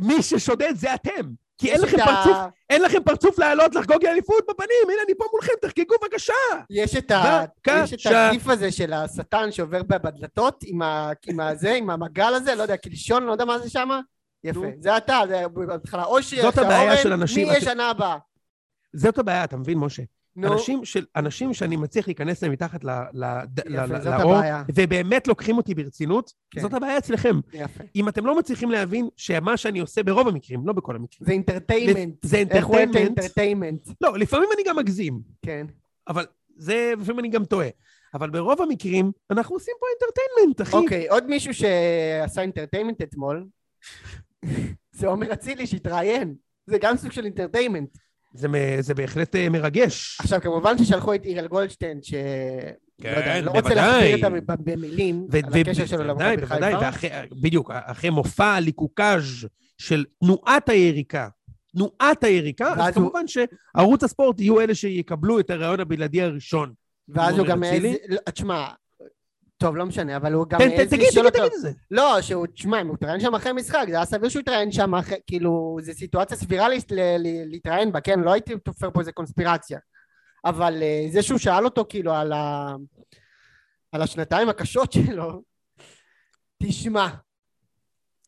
מי ששודד זה אתם. כי אין יש לכם ה- פרצוף, אין לכם פרצוף לעלות לחגוג אליפות בפנים, הנה אני פה מולכם, תחגגו בבקשה. יש את, ה... יש את בבקשה. הגיף הזה של השטן שעובר בדלתות עם, ה... עם הזה, עם המגל הזה, לא יודע, קלשון, לא יודע מה זה שם. יפה. זה אתה, זה בהתחלה אושרי, זאת הבעיה אורן, של אנשים- מי יהיה אתם- שנה הבאה? זאת הבעיה, אתה מבין, משה? אנשים, של, אנשים שאני מצליח להיכנס להם מתחת לעור. ובאמת לוקחים אותי ברצינות, כן. זאת הבעיה אצלכם. יפה. אם אתם לא מצליחים להבין שמה שאני עושה ברוב המקרים, לא בכל המקרים, זה entertainment. זה entertainment? לא, לפעמים אני גם מגזים, כן. אבל זה, לפעמים אני גם טועה. אבל ברוב המקרים, אנחנו עושים פה entertainment, אחי. אוקיי, עוד מישהו שעשה entertainment אתמול, זה עומר אצילי שהתראיין. זה גם סוג של אינטרטיימנט. זה, זה בהחלט אה, מרגש. עכשיו, כמובן ששלחו את יגאל גולדשטיין, ש... כן, לא יודע, לא רוצה בוודאי. להכביר אותם במילים ו- על הקשר שלו בוודאי, למכבי בוודאי, חיפה. ואחרי, בדיוק, אחרי מופע ליקוקאז' של תנועת היריקה, תנועת היריקה, אז הוא- כמובן שערוץ הספורט יהיו אלה שיקבלו את הרעיון הבלעדי הראשון. ואז הוא גם. לא, תשמע, טוב, לא משנה, אבל הוא גם תגיד, תגיד. תגיד את זה. לא, שהוא, תשמע, אם הוא התראיין שם אחרי משחק, זה היה סביר שהוא התראיין שם אחרי, כאילו, זו סיטואציה סבירה להתראיין בה, כן? לא הייתי תופר פה איזה קונספירציה. אבל אה, זה שהוא שאל אותו, כאילו, על, ה... על השנתיים הקשות שלו, תשמע,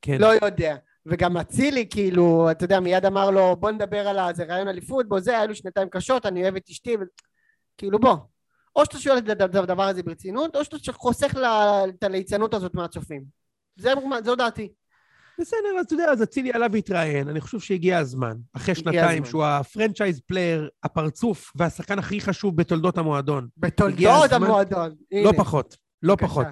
כן. לא יודע. וגם אצילי, כאילו, אתה יודע, מיד אמר לו, בוא נדבר על זה רעיון אליפות, בוא זה, היה לו שנתיים קשות, אני אוהב את אשתי, ו... כאילו, בוא. או שאתה שואל את הד- הדבר הזה ברצינות, או שאתה חוסך לה- את הליצנות הזאת מהצופים. זה, זו דעתי. בסדר, אז אתה יודע, אז אצילי עלה והתראיין, אני חושב שהגיע הזמן. אחרי שנתיים הזמן. שהוא ה franchise player, הפרצוף והשחקן הכי חשוב בתולדות המועדון. בתולדות המועדון. לא הנה, פחות, לא בבקשה. פחות.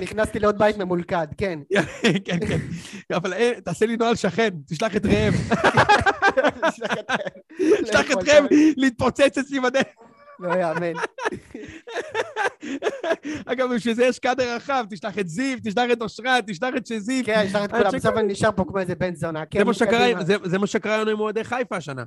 נכנסתי לעוד בית ממולכד, כן. כן, כן. אבל אה, תעשה לי נוהל שכן, תשלח את ראם, תשלח את ראם להתפוצץ אצלי בדרך. לא יאמן. אגב, בשביל זה יש קאדר רחב, תשלח את זיו, תשלח את אושרת, תשלח את שזיו. כן, יש לך את כולם, בסוף אני נשאר פה כמו איזה בן זונה. כן, זה מה שקרה, זה מה שקרה לנו עם אוהדי חיפה השנה.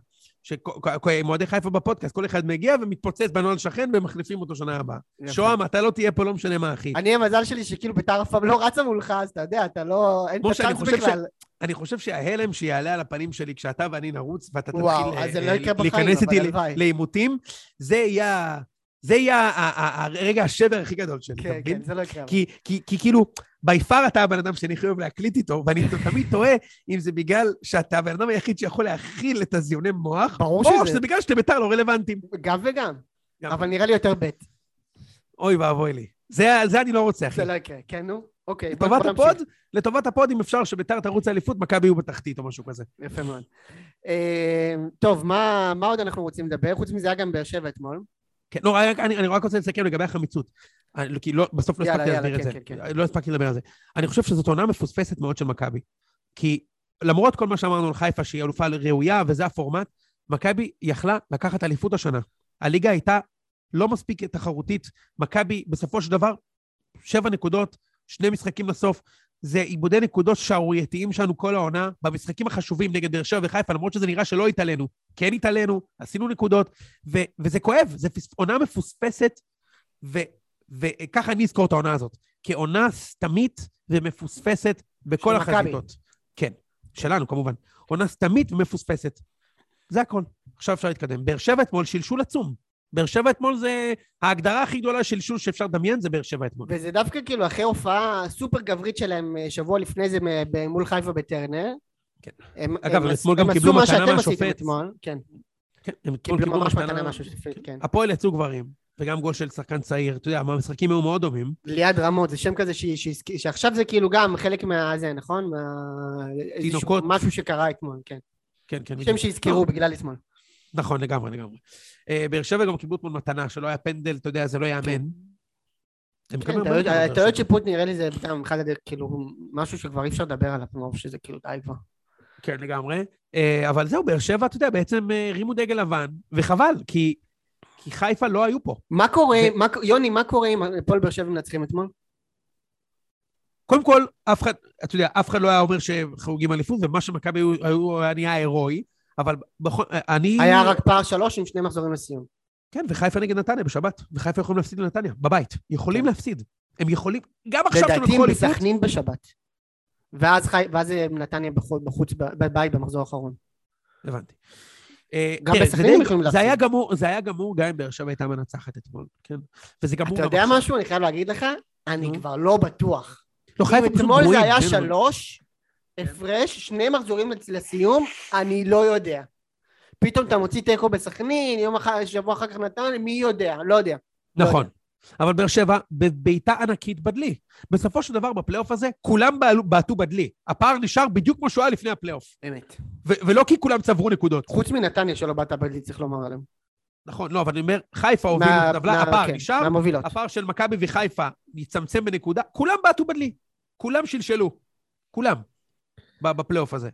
עם אוהדי חיפה בפודקאסט, כל אחד מגיע ומתפוצץ בנוהל שכן ומחליפים אותו שנה הבאה. שוהם, אתה לא תהיה פה, לא משנה מה, אחי. אני, המזל שלי שכאילו ביתר אף פעם לא רצה מולך, אז אתה יודע, אתה לא... אין את הצ'אנס בכלל. אני חושב שההלם שיעלה על הפנים שלי כשאתה ואני נרוץ, ואתה תתחיל וואו, אה, לא אה, בחיים, להיכנס איתי. לעימותים, זה יהיה... זה יהיה הרגע השבר הכי גדול שלי, אתה כן, מבין? כן, זה לא יקרה. כי, כי, כי כאילו, by far אתה הבן אדם שאני הכי אוהב להקליט איתו, ואני תמיד תוהה אם זה בגלל שאתה הבן אדם היחיד שיכול להכיל את הזיוני מוח, ברור או שזה. שזה בגלל שאתם בית"ר לא רלוונטיים. גם וגם. גם. אבל נראה לי יותר ב'. אוי ואבוי לי. זה, זה אני לא רוצה, אחי. זה לא יקרה. כן, נו? אוקיי. לטובת. ה pod, לטובת ה pod, אם אפשר שבית"ר תרוץ לאליפות, מכבי יהיו בתחתית או משהו כזה. יפה מאוד. אה, טוב, מה מה עוד אנחנו רוצים לדבר? חוץ מזה היה גם באר שבע אתמול. כן, לא, רק- אני, אני רק רוצה לסכם לגבי החמיצות. אני, כי לא, בסוף לא יאללה, הספקתי יאללה, להסביר את כן, זה. כן, כן. לא הספקתי לדבר על זה. אני חושב שזאת עונה מפוספסת מאוד של מכבי. כי למרות כל מה שאמרנו על חיפה, שהיא אלופה ראויה וזה הפורמט, מכבי יכלה לקחת אליפות השנה. הליגה הייתה לא מספיק תחרותית. מכבי, בסופו של דבר, שבע נקודות, שני משחקים לסוף. זה עיבודי נקודות שערורייתיים שלנו כל העונה, במשחקים החשובים נגד באר שבע וחיפה, למרות שזה נראה שלא התעלינו. כן התעלינו, עשינו נקודות, ו- וזה כואב, זו פס- עונה מפוספסת, ו- וככה אני אזכור את העונה הזאת. כעונה סתמית ומפוספסת בכל. החזיתות. כן, שלנו כמובן. עונה סתמית ומפוספסת. זה הכל. עכשיו אפשר להתקדם. באר שבע אתמול שלשול עצום. באר שבע אתמול זה... ההגדרה הכי גדולה של שלשול שאפשר לדמיין זה באר שבע אתמול. וזה דווקא כאילו אחרי הופעה סופר גברית שלהם אה, שבוע לפני זה מול חיפה בטרנר. כן. הם- אגב, הם אתמול גם קיבלו מה מתנה מהשופט. כן. כן, הם אתמול קיבלו ממש מתנה מהשופט, כן. הפועל יצאו גברים, וגם גול של שחקן צעיר. אתה יודע, המשחקים היו מאוד דומים. ליעד רמות, זה שם כזה ש- שהזכיר- שעכשיו זה כאילו גם חלק מהזה, נכון? מה... תינוקות. משהו שקרה אתמול, כן. כן, כן. שם. שהזכרו בגלל אתמול. נכון, לגמרי, לגמרי. אה, באר שבע גם קיבלו אתמול מתנה, שלא היה פנדל, אתה יודע, זה לא יאמן. כן, טעויות- הטעויות שבע. שיפוט נראה לי זה אחד הדרך, כאילו, משהו שכבר אי אפשר לדבר עליו, מרוב שזה כאילו די כבר. כן, לגמרי. אה, אבל זהו, באר שבע, אתה יודע, בעצם אה, הרימו דגל לבן, וחבל, כי כי חיפה לא היו פה. מה קורה, ו- מה- יוני, מה קורה אם הפועל באר שבע מנצחים אתמול? קודם כל, אף אחד, אתה יודע, אף אחד לא היה אומר שהם חוגגים אליפות, ומה שמכבי היו, היו היה נהיה הירואי, אבל בכל... אני... היה רק פער שלוש עם שני מחזורים לסיום. כן, וחיפה נגד נתניה בשבת, וחיפה יכולים להפסיד לנתניה, בבית. יכולים כן. להפסיד. הם יכולים, גם עכשיו שהם לדעתי לקחו הם אליפות, בסכנין בשבת. ואז, חי... ואז אה, נתניה בחוץ, בחוץ בבית במחזור האחרון. הבנתי. אה, גם תראה, בסכנין הם יכולים להפסיד. זה היה גמור גם אם באר שבע הייתה מנצחת אתמול, כן? וזה גמור אתה יודע. משהו? אני חייב להגיד לך, אני נו. כבר לא בטוח. לא, אם חיפה פשוט אתמול גרועים, זה היה כן, שלוש, הפרש, שני מחזורים לסיום, אני לא יודע. פתאום אתה מוציא תיקו בסכנין, יום אחר, שבוע אחר כך נתן, מי יודע? לא יודע. לא נכון. יודע. אבל באר שבע, בבעיטה ענקית בדלי. בסופו של דבר, בפלייאוף הזה, כולם בעטו בדלי. הפער נשאר בדיוק כמו שהוא היה לפני הפלייאוף. אמת. ו- ולא כי כולם צברו נקודות. חוץ מנתניה שלא באת בדלי, צריך לומר עליהם. נכון, לא, אבל אני אומר, חיפה הובילו את הטבלה, הפער כן, נשאר, מהמובילות. הפער של מכבי וחיפה יצמצם בנקודה, כולם בעטו בדלי. כולם שלשלו. כולם. בפלייאוף הזה.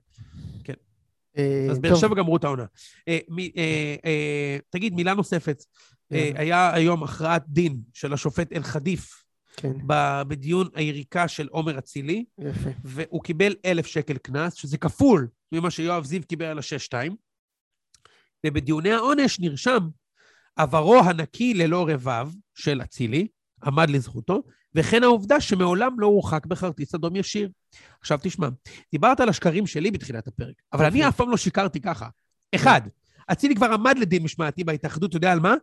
אה, אז באר שבע גמרו את העונה. אה, אה, תגיד, מילה נוספת. היה היום הכרעת דין של השופט אלחדיף כן, בדיון היריקה של עומר אצילי, יפה. והוא קיבל אלף שקל קנס, שזה כפול ממה שיואב זיו קיבל על השש-שתיים. ובדיוני העונש נרשם עברו הנקי ללא רבב של אצילי, עמד לזכותו, וכן העובדה שמעולם לא הורחק בכרטיס אדום ישיר. עכשיו תשמע, דיברת על השקרים שלי בתחילת הפרק, אבל אני יופי. אף פעם לא שיקרתי ככה. אחד, אצילי כבר עמד לדין משמעתי בהתאחדות, אתה יודע על מה?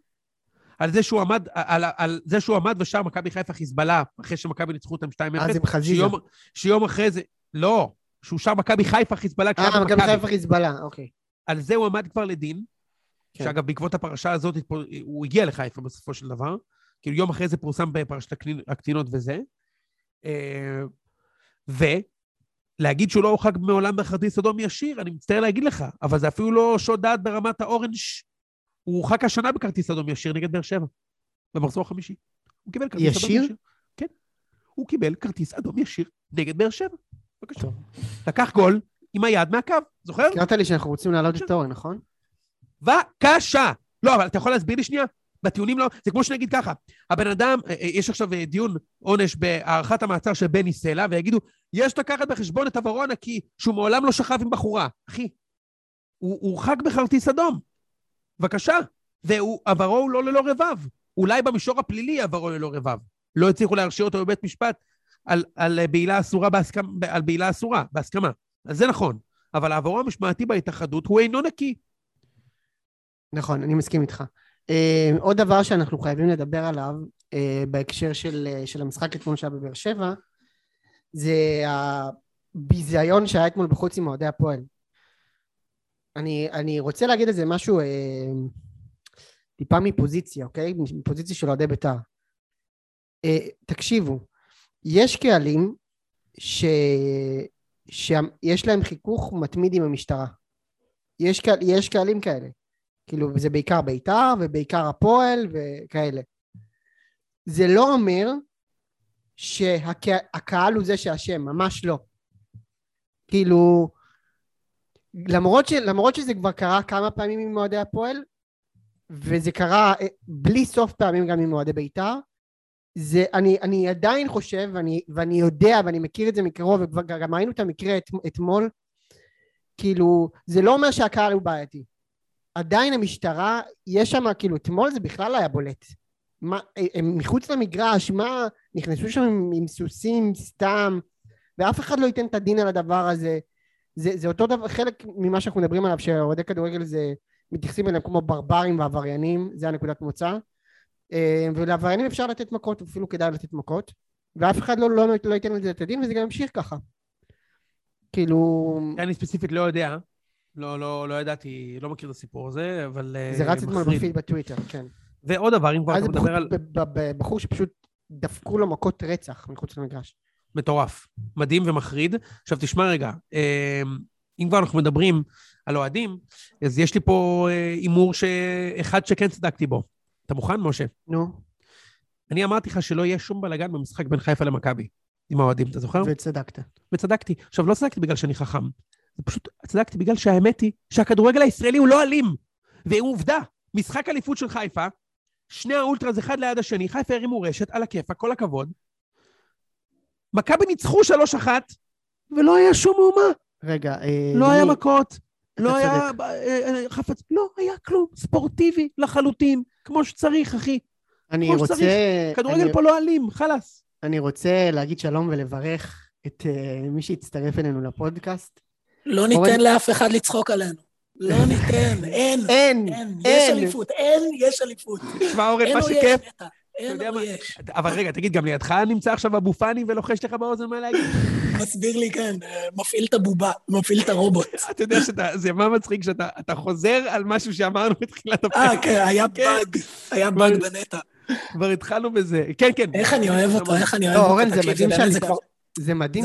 על זה שהוא עמד, על, על זה שהוא עמד ושר מכבי חיפה חיזבאללה, אחרי שמכבי ניצחו אותם 2-0. אז עם חזיזה. שיום, שיום אחרי זה, לא, שהוא שר מכבי חיפה חיזבאללה אה, מכבי. חיפה חיזבאללה, אוקיי. על זה הוא עמד כבר לדין, כן. שאגב, בעקבות הפרשה הזאת, הוא הגיע לחיפה בסופו של דבר. כאילו, יום אחרי זה פורסם בפרשת הקטינות וזה. ולהגיד שהוא לא הורחק מעולם בכרטיס אדום ישיר, אני מצטער להגיד לך, אבל זה אפילו לא שוד דעת ברמת האורנג'. הוא הורחק השנה בכרטיס אדום ישיר נגד באר שבע, במחזור החמישי. הוא קיבל כרטיס ישיר? אדום ישיר. כן. הוא קיבל כרטיס אדום ישיר נגד באר שבע. בבקשה. טוב. לקח גול עם היד מהקו, זוכר? הזכרת לי שאנחנו רוצים להעלות את אורן, נכון? בבקשה. לא, אבל אתה יכול להסביר לי שנייה? בטיעונים לא, זה כמו שנגיד ככה, הבן אדם, אה, אה, יש עכשיו אה, דיון עונש בהארכת המעצר של בני סלע, ויגידו, יש לקחת בחשבון את עברו הנקי, שהוא מעולם לא שכב עם בחורה. אחי, הוא הורחק בכרטיס אדום. בבקשה. ועברו הוא לא ללא רבב. אולי במישור הפלילי עברו ללא רבב. לא הצליחו להרשיע אותו בבית משפט על, על בעילה אסורה בהסכמה, על בעילה אסורה, בהסכמה. אז זה נכון. אבל העברו המשמעתי בהתאחדות הוא אינו נקי. נכון, אני מסכים איתך. אה, עוד דבר שאנחנו חייבים לדבר עליו אה, בהקשר של, אה, של המשחק אתמול שהיה בבאר שבע, זה הביזיון שהיה אתמול בחוץ עם אוהדי הפועל. אני, אני רוצה להגיד איזה משהו טיפה מפוזיציה, אוקיי? מפוזיציה של אוהדי בית"ר. תקשיבו, יש קהלים ש... שיש להם חיכוך מתמיד עם המשטרה. יש, קהל, יש קהלים כאלה. כאילו, זה בעיקר בית"ר ובעיקר הפועל וכאלה. זה לא אומר שהקהל הוא זה שאשם, ממש לא. כאילו, למרות, ש, למרות שזה כבר קרה כמה פעמים עם אוהדי הפועל, וזה קרה אה, בלי סוף פעמים גם עם אוהדי בית"ר, זה, אני, אני עדיין חושב, ואני, ואני יודע, ואני מכיר את זה מקרוב, וכבר גם ראינו את המקרה את, אתמול, כאילו, זה לא אומר שהקהל הוא בעייתי. עדיין המשטרה, יש שם, כאילו, אתמול זה בכלל היה בולט. מה, הם מחוץ למגרש, מה, נכנסו שם עם, עם סוסים סתם, ואף אחד לא ייתן את הדין על הדבר הזה. זה, זה אותו דבר, חלק ממה שאנחנו מדברים עליו, שאוהדי כדורגל זה, מתייחסים אליהם כמו ברברים ועבריינים, זה הנקודת מוצא. אה, ולעבריינים אפשר לתת מכות, אפילו כדאי לתת מכות, ואף אחד לא, לא, לא ייתן לזה את הדין, וזה גם ימשיך ככה. כאילו... אני ספציפית לא יודע, לא, לא, לא ידעתי, לא מכיר את הסיפור הזה, אבל... אה, זה רץ אתמול. בפיד בטוויטר, כן. ועוד דבר, אם כבר אתה מדבר על... בחור שפשוט דפקו לו מכות רצח מחוץ למגרש. מטורף. מדהים ומחריד. עכשיו, תשמע רגע, אה, אם כבר אנחנו מדברים על אוהדים, אז יש לי פה אה, הימור שאחד שכן צדקתי בו. אתה מוכן, משה? נו, אני אמרתי לך שלא יהיה שום בלאגן במשחק בין חיפה למכבי, עם האוהדים, אתה זוכר? וצדקת. וצדקתי. עכשיו, לא צדקתי בגלל שאני חכם, זה פשוט צדקתי בגלל שהאמת היא שהכדורגל הישראלי הוא לא אלים. והוא עובדה, משחק אליפות של חיפה, שני האולטרס אחד ליד השני, חיפה הרימו רשת, על הכיפה, כל הכבוד. מכבי ניצחו 3-1, ולא היה שום מהומה. רגע, אה, לא היה דני, מכות, לא אתה היה אה, אה, חפץ, לא היה כלום, ספורטיבי לחלוטין, כמו שצריך, אחי. אני כמו רוצה... שצריך. כדורגל אני- פה לא אלים, חלאס. אני רוצה להגיד שלום ולברך את אה, מי שהצטרף אלינו לפודקאסט. לא ניתן אורן- לאף אחד לצחוק עלינו. לא ניתן, אין, אין, אין, יש. אליפות, אין, יש אליפות. תשמע, אורן, מה שכיף... אין יודע או מה? יש. אבל רגע, תגיד, גם לידך נמצא עכשיו אבו פאני ולוחש לך באוזן מה להגיד? מסביר לי, כן, מפעיל את הבובה, מפעיל את הרובוט. אתה יודע שאתה, זה מה מצחיק שאתה אתה חוזר על משהו שאמרנו בתחילת הפרק. אה, כן, היה באג, היה באג בנטע. כבר התחלנו בזה. כן, כן. איך אני אוהב אותו, איך אני אוהב לא, אותו. אורן, זה מדהים באמת, זה שעלית. כבר- זה מדהים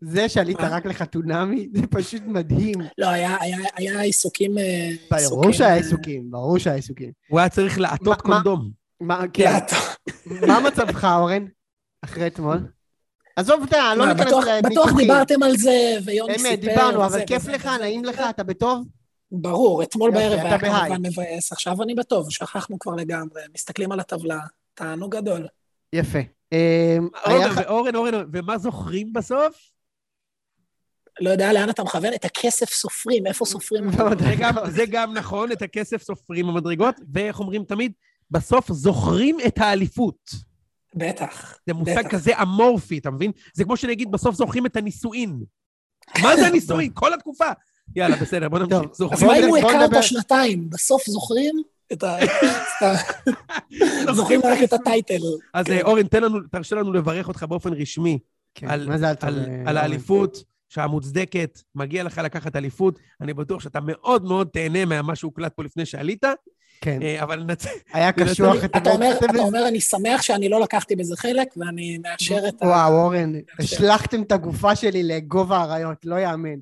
זה שעלית רק לחתונמי. זה פשוט מדהים. לא, היה- היה היה עיסוקים... אה, ברור שהיה אה, עיסוקים, ברור שהיה עיסוקים. הוא היה צריך לעטות קונדום. מה, כן. מה מצבך, אורן? אחרי אתמול? עזוב, אתה, לא מה, ניכנס בטוח- בטוח לניתוחים. דיברתם על זה, ויוני סיפר. אמת, דיברנו, אבל כיף לך, נעים. לך, אתה בטוב? ברור, אתמול בערב היה. כמובן מבאס, עכשיו אני בטוב, שכחנו כבר לגמרי, מסתכלים על הטבלה, תענוג גדול. יפה. היה אורן, אורן, ומה זוכרים בסוף? לא יודע לאן אתה מכוון, את הכסף סופרים, איפה סופרים אותו? זה גם, זה גם נכון, את הכסף סופרים במדרגות, ואיך אומרים תמיד, בסוף זוכרים את האליפות. בטח. זה מושג בטח. כזה אמורפי, אתה מבין? זה כמו שנגיד, בסוף זוכרים את הנישואין. מה זה הנישואין? כל התקופה. יאללה, בסדר, בוא נמשיך. אז מה אם הוא נדבר- אותו שנתיים, בסוף זוכרים את ה... זוכרים רק את הטייטל. אז כן. אה, אורן, תן לנו, תרשה לנו לברך אותך באופן רשמי כן, על- אה. האליפות, שהמוצדקת, מגיע לך לקחת אליפות. אני בטוח שאתה מאוד מאוד תהנה ממה שהוקלט פה לפני שעלית, כן, אה, אבל נצ... היה קשוח את אתה אומר. אתה אני שמח שאני לא לקחתי בזה חלק, ואני מאשר את ה... וואו, אורן, השלכתם את הגופה שלי לגובה האריות, לא יאמן.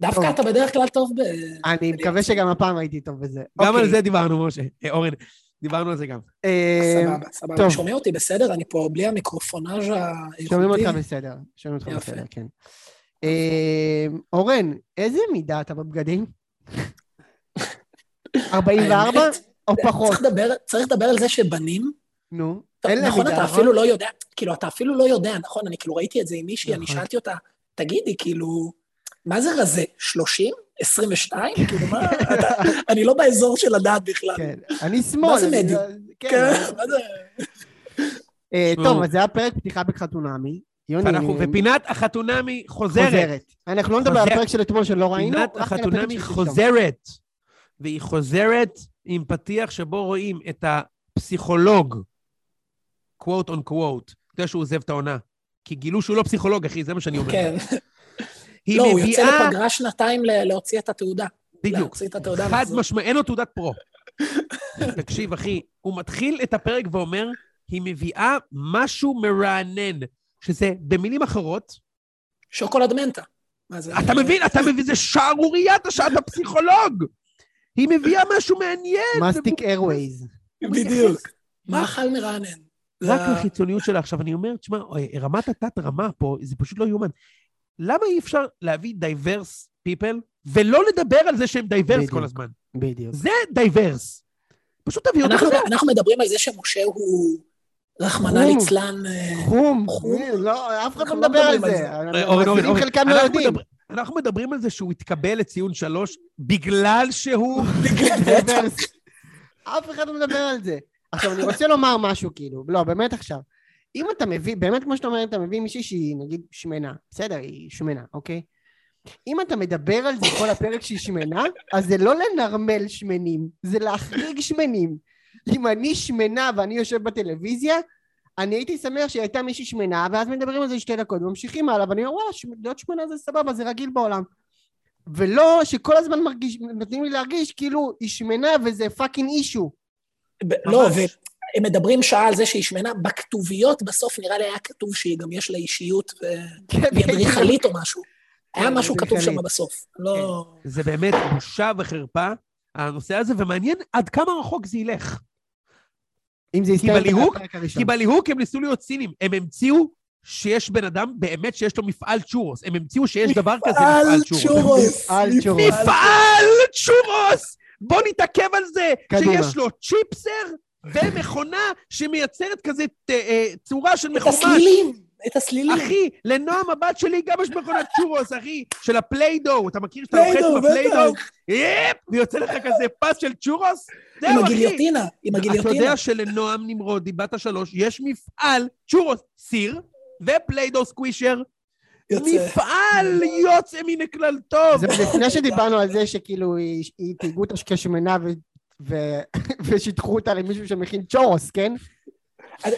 דווקא. אתה בדרך כלל טוב ב... אני מקווה שגם הפעם הייתי טוב בזה. גם אוקיי, על זה דיברנו, משה. אה, אורן, דיברנו על זה גם. אה, סבבה, סבבה. טוב. שומעים אותי בסדר? אני פה בלי המיקרופונאז' האיכותי. שומעים אותך בסדר, שומעים אותך. בסדר, כן. אה, אורן, איזה מידה אתה בבגדים? 44 האמת, או פחות? צריך לדבר- על זה שבנים, נו, אין להם נכון, מידה, אתה נכון? אפילו לא יודע, כאילו, אתה אפילו לא יודע, נכון? אני כאילו ראיתי את זה עם מישהי, אני נכון. שאלתי אותה, תגידי, כאילו, מה זה רזה? 30? 22? כאילו, מה... אתה- אני לא באזור של לדעת בכלל. כן, אני שמאל. מה זה מדיום? כן. כן, מה זה... אה, שמעו. טוב, אז זה היה פרק פתיחה בחתונמי. יוני, ואנחנו, אני- ופינת החתונמי חוזרת. חוזרת. אנחנו לא נדבר על הפרק של אתמול שלא ראינו, פינת רק על הפרק החתונמי. חוזרת. והיא חוזרת עם פתיח שבו רואים את הפסיכולוג, quote on quote, אתה יודע שהוא עוזב את העונה. כי גילו שהוא לא פסיכולוג, אחי, זה מה שאני אומר. כן. היא לא, הוא יוצא מביאה... לפגרה שנתיים ל- להוציא את התעודה. בדיוק. להוציא את התעודה. חד. משמעי, אין לו תעודת פרו. תקשיב, אחי, הוא מתחיל את הפרק ואומר, היא מביאה משהו מרענן, שזה, במילים אחרות, שוקולד מנטה. זה? אתה מבין, אתה מבין, זה שערורייה, אתה שאתה פסיכולוג. היא מביאה משהו מעניין. מסטיק איירווייז. בדיוק. מאכל מרענן. רק לחיצוניות שלה. עכשיו, אני אומר, תשמע, רמת התת-רמה פה, זה פשוט לא יאומן. למה אי אפשר להביא diverse people, ולא לדבר על זה שהם diverse. כל הזמן? בדיוק. זה diverse. פשוט תביאו כזה. אנחנו מדברים על זה שמשה הוא, רחמנא. ליצלן, אה, חום. חום. לא, אף אחד לא לא מדבר על זה. אורן, אורן, אורן, חלקם לא אנחנו יודעים. אנחנו מדברים על זה שהוא התקבל לציון שלוש בגלל שהוא... אף אחד לא מדבר על זה. עכשיו, אני רוצה לומר משהו, כאילו, לא, באמת עכשיו. אם אתה מביא, באמת כמו שאתה אומר, אתה מביא מישהי שהיא נגיד שמנה, בסדר, היא שמנה, אוקיי? אם אתה מדבר על זה כל הפרק שהיא שמנה, אז זה לא לנרמל שמנים, זה להחריג שמנים. אם אני שמנה ואני יושב בטלוויזיה, אני הייתי שמח שהיא הייתה מישהי שמנה, ואז מדברים על זה שתי דקות, וממשיכים הלאה, ואני אומר, וואלה, להיות שמנה זה סבבה, זה רגיל בעולם. ולא שכל הזמן מרגיש, נותנים לי להרגיש כאילו היא שמנה וזה פאקינג אישו. לא. והם מדברים שעה על זה שהיא שמנה, בכתוביות בסוף נראה לי היה כתוב שהיא גם יש לה אישיות ו- והיא אדריכלית או משהו. היה כן, משהו כתוב שם. בסוף. לא... זה באמת בושה וחרפה, הנושא הזה, ומעניין עד כמה רחוק זה ילך. אם זה כי יסתיים בליהוק- בפרק הראשון. כי בליהוק הם ניסו להיות צינים, הם המציאו שיש בן אדם באמת שיש לו מפעל צ'ורוס, הם המציאו שיש דבר כזה מפעל צ'ורוס. מפעל צ'ורוס. מפעל צ'ורוס! בוא נתעכב על זה, קדימה. שיש לו צ'יפסר ומכונה שמייצרת כזה ת- אה, צורה של מחומש. הסלילים, את הסלילים. אחי, לנועם הבת שלי גם יש מכונת צ'ורוס, אחי, של ה Play-Doh. אתה מכיר שאתה לוחץ פליידו, בפליידו? יפ! ויוצא לך כזה פס של צ'ורוס? עם זהו, אחי. הגיליוטינה, עם אתה הגיליוטינה. יודע שלנועם נמרודי, בת השלוש, יש מפעל צ'ורוס, סיר, ופליידו סקווישר. מפעל יוצא מן הכלל טוב. זה לפני שדיברנו על זה שכאילו היא תהיגו אותה כשמנה ו- ו- ושיטחו אותה למישהו שמכין צ'ורוס, כן?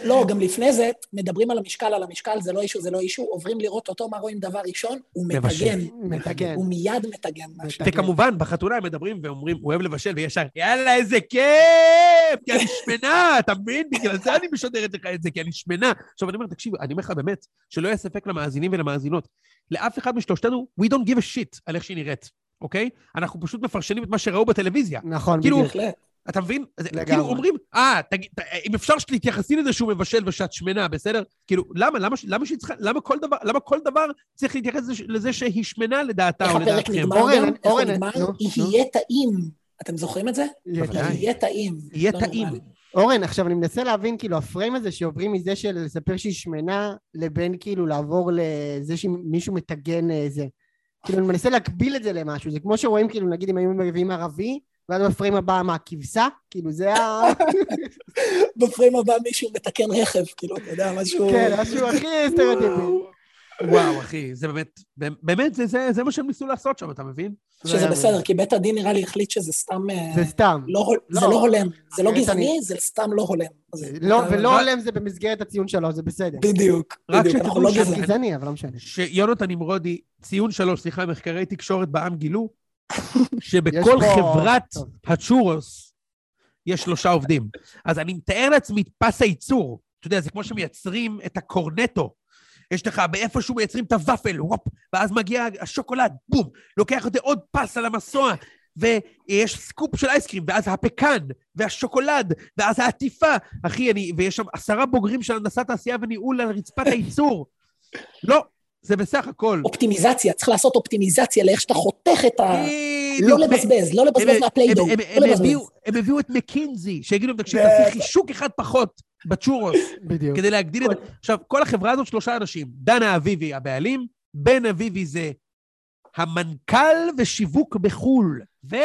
לא, גם לפני זה, מדברים על המשקל, על המשקל, זה לא אישו, זה לא אישו, עוברים לראות אותו, מה רואים דבר ראשון? הוא. מטגן. מטגן. הוא מיד מטגן משהו. וכמובן, בחתונה הם מדברים ואומרים, הוא אוהב לבשל, וישר, יאללה, איזה כיף! כי אני שמנה, אתה מבין? בגלל זה אני משדרת לך את זה, כי אני שמנה. עכשיו, אני אומר, תקשיב, אני אומר לך באמת, שלא יהיה ספק למאזינים ולמאזינות. לאף אחד משלושתנו, we don't give a shit על איך שהיא נראית, אוקיי? אנחנו פשוט מפרשנים את מה שראו בטלוויזיה. נכון, כאילו, בדיוק. אתה מבין? זה- לגמרי. כאילו אומרים, אה, תגיד, ת- אם אפשר שתתייחסי לזה שהוא מבשל ושאת שמנה, בסדר? כאילו, למה? למה, למה שהיא צריכה, למה כל דבר, למה כל דבר צריך להתייחס לזה- שהיא שמנה לדעתה איך או הפרק לדעתכם? נגמר אורן, אורן. יהיה טעים. אתם זוכרים את זה? יהיה טעים. יהיה לא טעים. אורן, עכשיו אני מנסה להבין, כאילו, הפריים הזה שעוברים מזה של לספר שהיא שמנה, לבין כאילו לעבור לזה שמישהו מטגן אה, זה. כאילו, אני מנסה להקביל את זה למשהו. זה כמו שרואים, כאילו, נגיד אם היו מביאים ערבי, ואז בפריים הבא, מה, כבשה? כאילו, זה ה... בפריים הבא מישהו מתקן רכב, כאילו, אתה יודע, משהו... כן, משהו הכי סטריאוטיפי. וואו, אחי, זה באמת, באמת, זה, זה, זה מה שהם ניסו לעשות שם, אתה מבין? שזה בסדר, כי בית הדין נראה לי החליט שזה סתם... אה, זה סתם. לא לא. זה לא הולם. זה לא אחרת גזעני, אני- זה סתם לא הולם. לא, אה, ולא הולם זה במסגרת הציון שלו, זה בסדר. בדיוק. רק שתדעו לא. גזעני, אבל לא משנה. שיונתן נמרודי, ציון שלוש, סליחה, מחקרי תקשורת בעם גילו, שבכל פה- חברת. הצ'ורוס יש שלושה עובדים. אז אני מתאר לעצמי את פס הייצור. אתה יודע, זה כמו שמייצרים את הקורנטו. יש לך באיפשהו מייצרים את הוואפל, וופ, ואז מגיע השוקולד, בום, לוקח את זה עוד פס על המסוע, ויש סקופ של ice cream, ואז הפקן, והשוקולד, ואז העטיפה. אחי, אני, ויש שם עשרה בוגרים של הנדסת תעשייה וניהול על רצפת הייצור. לא, זה בסך הכל. אופטימיזציה, צריך לעשות אופטימיזציה לאיך שאתה חותך את ה... לא לבזבז, לא לבזבז מהפליידו, לא לבזבז. הם הביאו את מקינזי, שיגידו תקשיב. תעשי חישוק אחד פחות בצ'ורוס, בדיוק. כדי להגדיל את... עכשיו, כל החברה הזאת שלושה אנשים. דנה אביבי הבעלים, בן אביבי זה המנכ"ל ושיווק בחו"ל, ו-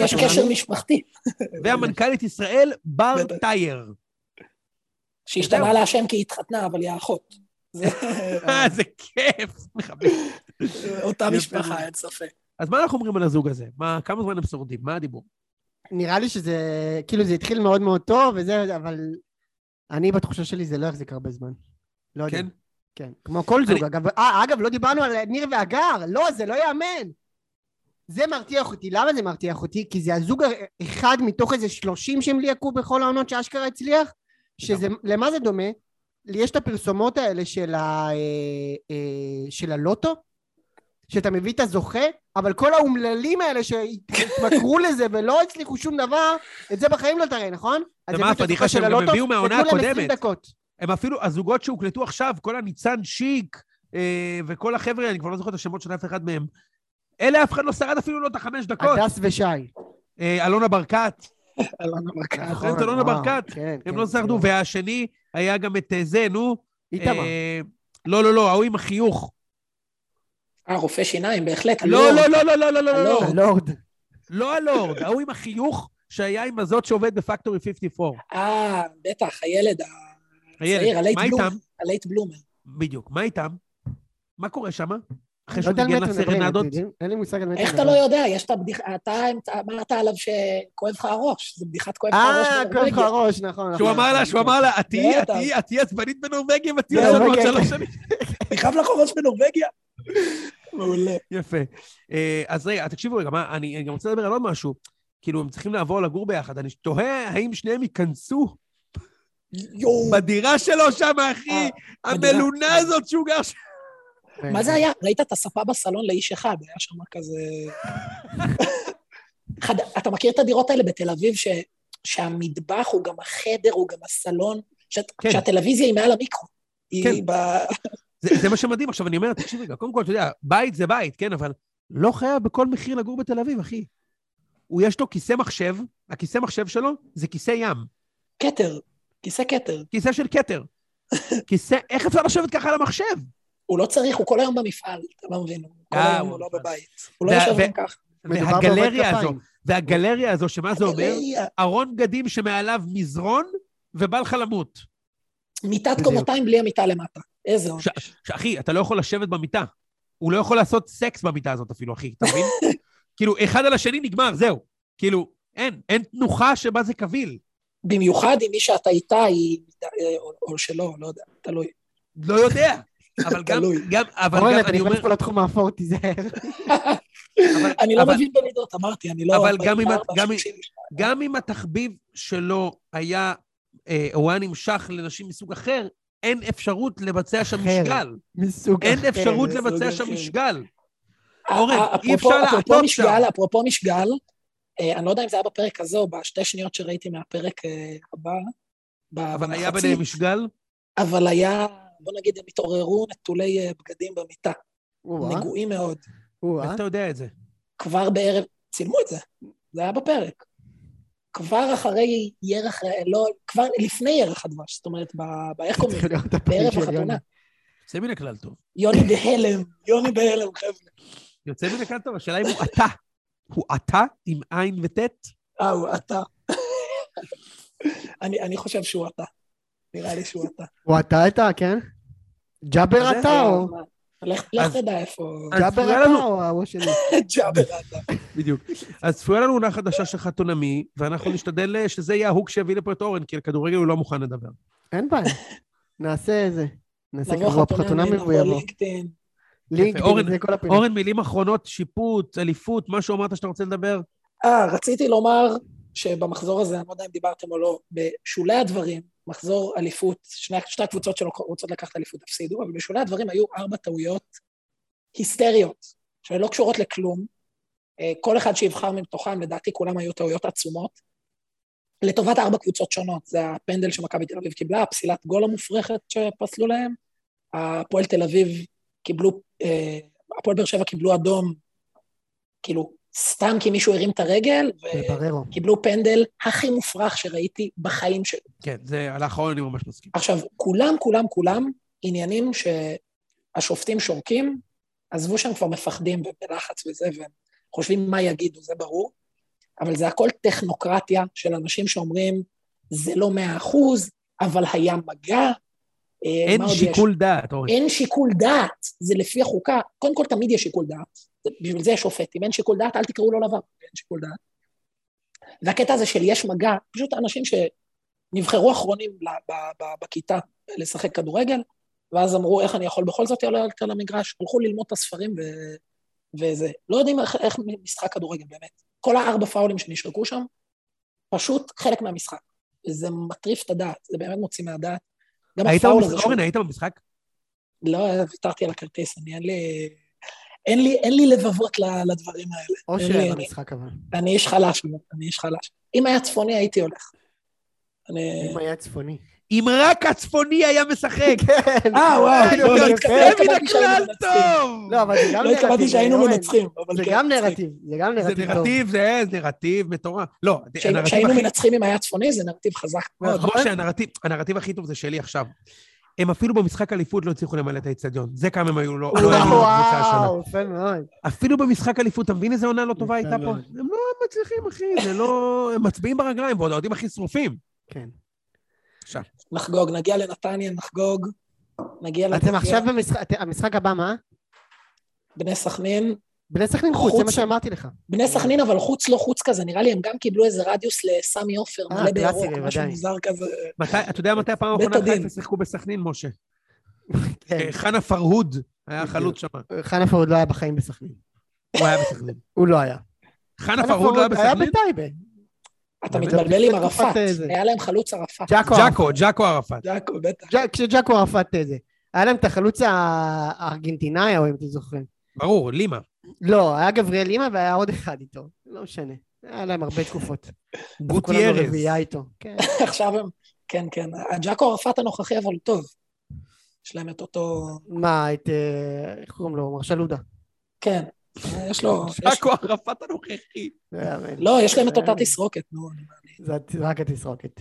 יש קשר משפחתי, והמנכ"לת ישראל, בר. טייר. שהשתנה לה השם כי היא התחתנה, אבל היא האחות. זה אה, זה כיף. מחבק. אותה משפחה. אין ספק. אז מה אנחנו אומרים על הזוג הזה? מה, כמה זמן הם שורדים? מה הדיבור? נראה לי שזה, כאילו זה התחיל מאוד מאוד טוב וזה, אבל אני בתחושה שלי זה לא יחזיק הרבה זמן. לא יודע. כן? כן. כמו כל זוג. אני- אגב, אה, אגב, לא דיברנו על ניר והגר. לא, זה לא ייאמן. זה מרתיח אותי. למה זה מרתיח אותי? כי זה הזוג אחד מתוך איזה שלושים שהם ליהקו בכל העונות שאשכרה הצליח, שזה, למה זה דומה? יש את הפרסומות האלה של, ה, אה, אה, של הלוטו, שאתה מביא את הזוכה, אבל כל האומללים האלה שהתמכרו לזה ולא הצליחו שום דבר, את זה בחיים לא תראה, נכון? הביאו את הפדיחה שהם גם הביאו מהעונה ותנו להם 20 הקודמת? דקות. הם אפילו, הזוגות שהוקלטו עכשיו, כל הניצן שיק, אה, וכל החבר'ה, אני כבר לא זוכר את השמות של אף אחד מהם, אלה אף אחד לא שרד אפילו לא את החמש דקות. הדס ושי. אה, אלונה ברקת, אלונה ברקת. נכון. אלונה ברקת. כן, הם כן, לא שרדו, כן. והשני היה גם את אה, זה, נו. איתמר. אה, לא, לא, לא, ההוא עם החיוך. אה, רופא שיניים, בהחלט. לא, הלורד. לא, לא, לא, לא, לא, לא, לא, הלורד. לא הלורד, ההוא עם החיוך שהיה עם הזאת שעובד בפקטורי 54. אה, בטח, הילד הצעיר? הלייט בלומר. בדיוק, מה איתם? מה קורה שם? אחרי לא שהוא ניגן לסרנדות? אין לי מושג על מי אתם איך אתה. לא יודע? יש את הבדיחה, אתה אמרת עליו שכואב לך הראש, זה בדיחת כואב לך הראש. אה, כואב לך. הראש, נכון. שהוא נכון. אמר לה, שהוא אמר לה, את תהיי, את. תהיי, את תהיי עצבנית בנורבגיה בנורבגיה, לנו עוד. שלוש שנים. אני חייב לך ראש בנורבגיה. מעולה. יפה. אה, אז רגע, תקשיבו רגע, אני אני גם רוצה לדבר על עוד משהו. כאילו, הם צריכים לעבור לגור ביחד. אני תוהה האם שניהם ייכנסו יואו. בדירה שלו שם, אחי, אה. המלונה הזאת שהוא גר שם. מה זה היה? ראית את הספה בסלון לאיש אחד, היה שם כזה... אחד, אתה מכיר את הדירות האלה בתל אביב, ש, שהמטבח הוא גם החדר, הוא גם הסלון, שאת, כן. שהטלוויזיה היא מעל המיקרו. כן. היא ב... זה, זה מה שמדהים. עכשיו, אני אומר, תקשיב רגע, קודם כל, אתה יודע, בית זה בית, כן, אבל לא חייב בכל מחיר לגור בתל אביב, אחי. הוא, יש לו כיסא מחשב, הכיסא מחשב שלו זה כיסא ים. כתר, כיסא כתר. כיסא של כתר. כיסא, איך אפשר לשבת ככה על המחשב? הוא לא צריך, הוא כל היום במפעל, אתה לא מבין, הוא כל אה, היום הוא לא. בבית. הוא לא יושב גם ככה. והגלריה הזו. והגלריה הזו, שמה זה אומר? ארון בגדים שמעליו מזרון, ובא לך למות. מיטת בדיוק. קומתיים בלי המיטה למטה. איזה עונש. שאחי, אתה לא יכול לשבת במיטה. הוא לא יכול לעשות סקס במיטה הזאת אפילו, אחי, אתה מבין? כאילו, אחד על השני נגמר, זהו. כאילו, אין, אין תנוחה שבה זה קביל. במיוחד אם מי שאתה איתה היא... אה, או, או שלא, לא יודע, תלוי. לא יודע. אבל גם. גם, אבל אורן, גם, אתה אני אומר, נכנס פה לתחום האפור, תיזהר. אני לא מבין במידות, אמרתי, אני לא... אבל גם אם את- 44, גם אם- 32. גם אם התחביב שלו היה, אה, הוא היה נמשך לנשים מסוג אחר, אין אפשרות לבצע שם. משגל. מסוג אין אחר. אפשרות מסוג לבצע שם. משגל. אה, אורן, אה, אי אפשר לעטות שם. אפרופו משגל, אה, אני לא יודע אם זה היה בפרק הזה או בשתי שניות שראיתי מהפרק אה, הבא, אבל היה ביניהם משגל? אבל היה, בוא נגיד, הם התעוררו נטולי אה, בגדים במיטה, נגועים מאוד. איך אתה יודע את זה? כבר בערב, צילמו את זה, זה היה בפרק. כבר אחרי ירח, אה, לא, כבר לפני ירח הדבש, זאת אומרת, ב- ב- איך קוראים לזה? בערב. החתונה. יוצא מן הכלל טוב. יוני בהלם, יוני בהלם, חבר'ה. יוצא מן הכלל טוב, השאלה אם הוא אתה. הוא אתה עם עין וטית? אה, הוא אתה. אני אני חושב שהוא אתה. נראה לי שהוא אתה. הוא אתה אתה, כן? ג'אבר אתה או... לך תדע איפה... אז ג'אבר אתה לנו- או ההוא השני? ג'אבר אתה. בדיוק. אז צפויה לנו עונה חדשה של חתונמי, ואנחנו נשתדל אה, שזה יהיה ההוק שיביא לפה את אורן, כי על כדורגל הוא לא מוכן לדבר. אין בעיה. נעשה איזה. נעשה חתונה, חתונה נבוא ויבוא. לינקדאין. אורן- זה כל הפינה. אורן, מילים אחרונות, שיפוט, אליפות, משהו אמרת שאתה רוצה לדבר? אה, רציתי לומר שבמחזור הזה, אני לא יודע אם דיברתם או לא, בשולי הדברים, מחזור אליפות, שני, שתי הקבוצות שלו רוצות לקחת אליפות הפסידו, אבל בשולי הדברים היו ארבע טעויות היסטריות, שלא קשורות לכלום. אה, כל אחד שיבחר מתוכם, לדעתי כולם היו טעויות עצומות. לטובת ארבע קבוצות שונות, זה הפנדל שמכבי תל אביב קיבלה, הפסילת גול המופרכת שפסלו להם, הפועל תל אביב קיבלו, אה, הפועל באר שבע קיבלו אדום, כאילו, סתם כי מישהו הרים את הרגל. וקיבלו פנדל הכי מופרך שראיתי בחיים שלי. כן, זה, על האחרון אני ממש מסכים. עכשיו, כולם, כולם, כולם עניינים שהשופטים שורקים, עזבו שהם כבר מפחדים ובלחץ וזה, והם חושבים מה יגידו, זה ברור, אבל זה הכל טכנוקרטיה של אנשים שאומרים, זה לא מאה אחוז, אבל היה מגע. אה, אין שיקול יש? דעת, אורן. אין שיקול דעת, זה לפי החוקה. קודם כל, תמיד יש שיקול דעת. בשביל זה יש שופט. אם אין שיקול דעת, אל תקראו לו לבן, אין שיקול דעת. והקטע הזה של יש מגע, פשוט אנשים שנבחרו אחרונים בכיתה לשחק כדורגל, ואז אמרו, איך אני יכול בכל זאת לעלות על המגרש? הלכו ללמוד את הספרים ו... וזה. לא יודעים איך, איך משחק כדורגל, באמת. כל הארבע פאולים שנשרקו שם, פשוט חלק מהמשחק. וזה מטריף את הדעת, זה באמת מוציא מהדעת. גם הפאול? הזה... אורן, היית במשחק? לא, ויתרתי על הכרטיס, אני אין לי... אין לי, אין לי לבבות לדברים האלה. או אין לי- במשחק אבל. אני איש חלש, אני איש חלש. אם היה צפוני, הייתי הולך. אני... אם היה צפוני. אם רק הצפוני היה משחק. כן. אה, וואו, לא, לא התכוונתי מן שהיינו הכלל מנצחים. טוב! לא, אבל זה גם לא התכוונתי נרטיב, שהיינו אורן. מנצחים, אבל זה כן, גם. נרטיב, זה גם זה נרטיב טוב. נרטיב, זה זה נרטיב מטורף. לא, שהיינו- שהיינו הכי... מנצחים אם היה צפוני, זה נרטיב חזק מאוד. נכון. משה, הנרטיב- הכי טוב זה שלי עכשיו. הם אפילו במשחק אליפות לא הצליחו למלא את האיצטדיון. זה כמה הם היו לא לא האמינו בקבוצה השנה. וואו, יפה מאוד. אפילו במשחק אליפות, אתה מבין איזה עונה לא טובה הייתה פה? הם לא מצליחים, אחי, זה לא... הם מצביעים ברגליים, ועוד האוהדים הכי שרופים. כן. עכשיו, נחגוג, נגיע לנתניה, נחגוג. נגיע אתם לגביע. עכשיו במשחק, אתם- המשחק הבא מה? בני סכנין. בני סכנין חוץ, זה חוץ. מה שאמרתי לך. בני סכנין, אבל חוץ לא חוץ כזה, נראה לי הם גם קיבלו איזה רדיוס לסמי עופר, אה, מלא בירוק, משהו. מוזר כזה. מתי, אתה יודע מתי הפעם האחרונה. חיפה שיחקו בסכנין, משה? כן. אה, חנה פרהוד היה. החלוץ שם. חנה פרוד לא היה בחיים בסכנין. הוא היה בסכנין. הוא לא היה. חנה פרהוד לא היה היה בסכנין? בטייבה. אתה? מתבלבל עם איזה. היה להם חלוץ ערפאת. ג'אקו. ג'אקו, ג'אקו ערפאת. ג'אקו, בטח. ג'ק- כשג'אקו ערפאת זה. היה להם את החלוץ הא- הארגנטינאי, או אם אתם זוכרים. ברור, לימה. לא, היה גבריאל לימה והיה עוד אחד איתו. לא משנה. היה להם הרבה תקופות. כולנו גוטיירז. רביעייה איתו. כן. עכשיו הם, כן, כן. הג'אקו ערפאת הנוכחי, אבל טוב. יש להם את אותו... מה, את... אה, איך קוראים לו? מרשל לודה. כן, יש לו... יש... ג'אקו ערפאת הנוכחי. מן. לא, יש להם את אותה. תסרוקת, נו. אני- זה רק התסרוקת.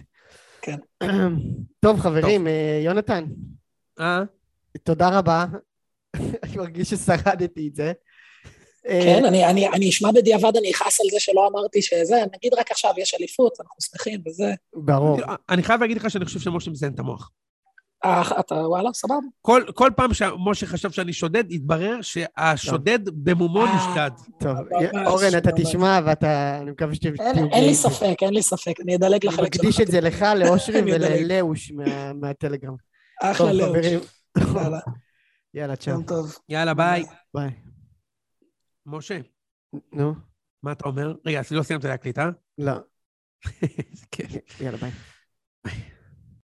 כן. טוב, חברים, אה, יונתן, אה? תודה רבה. אני מרגיש ששרדתי את זה. אה, כן, אני, אני, אני אשמע בדיעבד, אני אכעס על זה שלא אמרתי שזה, נגיד רק עכשיו יש אליפות, אנחנו שמחים וזה. ברור. אני חייב להגיד לך שאני חושב שמשה מזיין את המוח. אה, אתה, וואלה, סבבה. כל, כל פעם שמשה חשב שאני שודד, התברר שהשודד במומו אה. נשדד. טוב, ממש, אורן, אתה. תשמע, ואתה... אני מקווה שתהיה... אין אין לי ספק, אין לי ספק, אני אדלג אני לחלק שלך. מקדיש את זה לך, לאושרי אני. וללאוש מה- מהטלגרם. אחלה לאוש. יאללה, יאללה, צ'או. יום טוב. יאללה, ביי. ביי. משה, נו, מה אתה אומר? רגע, אז לא סיימת להקליט, אה? לא. כיף. יאללה, ביי.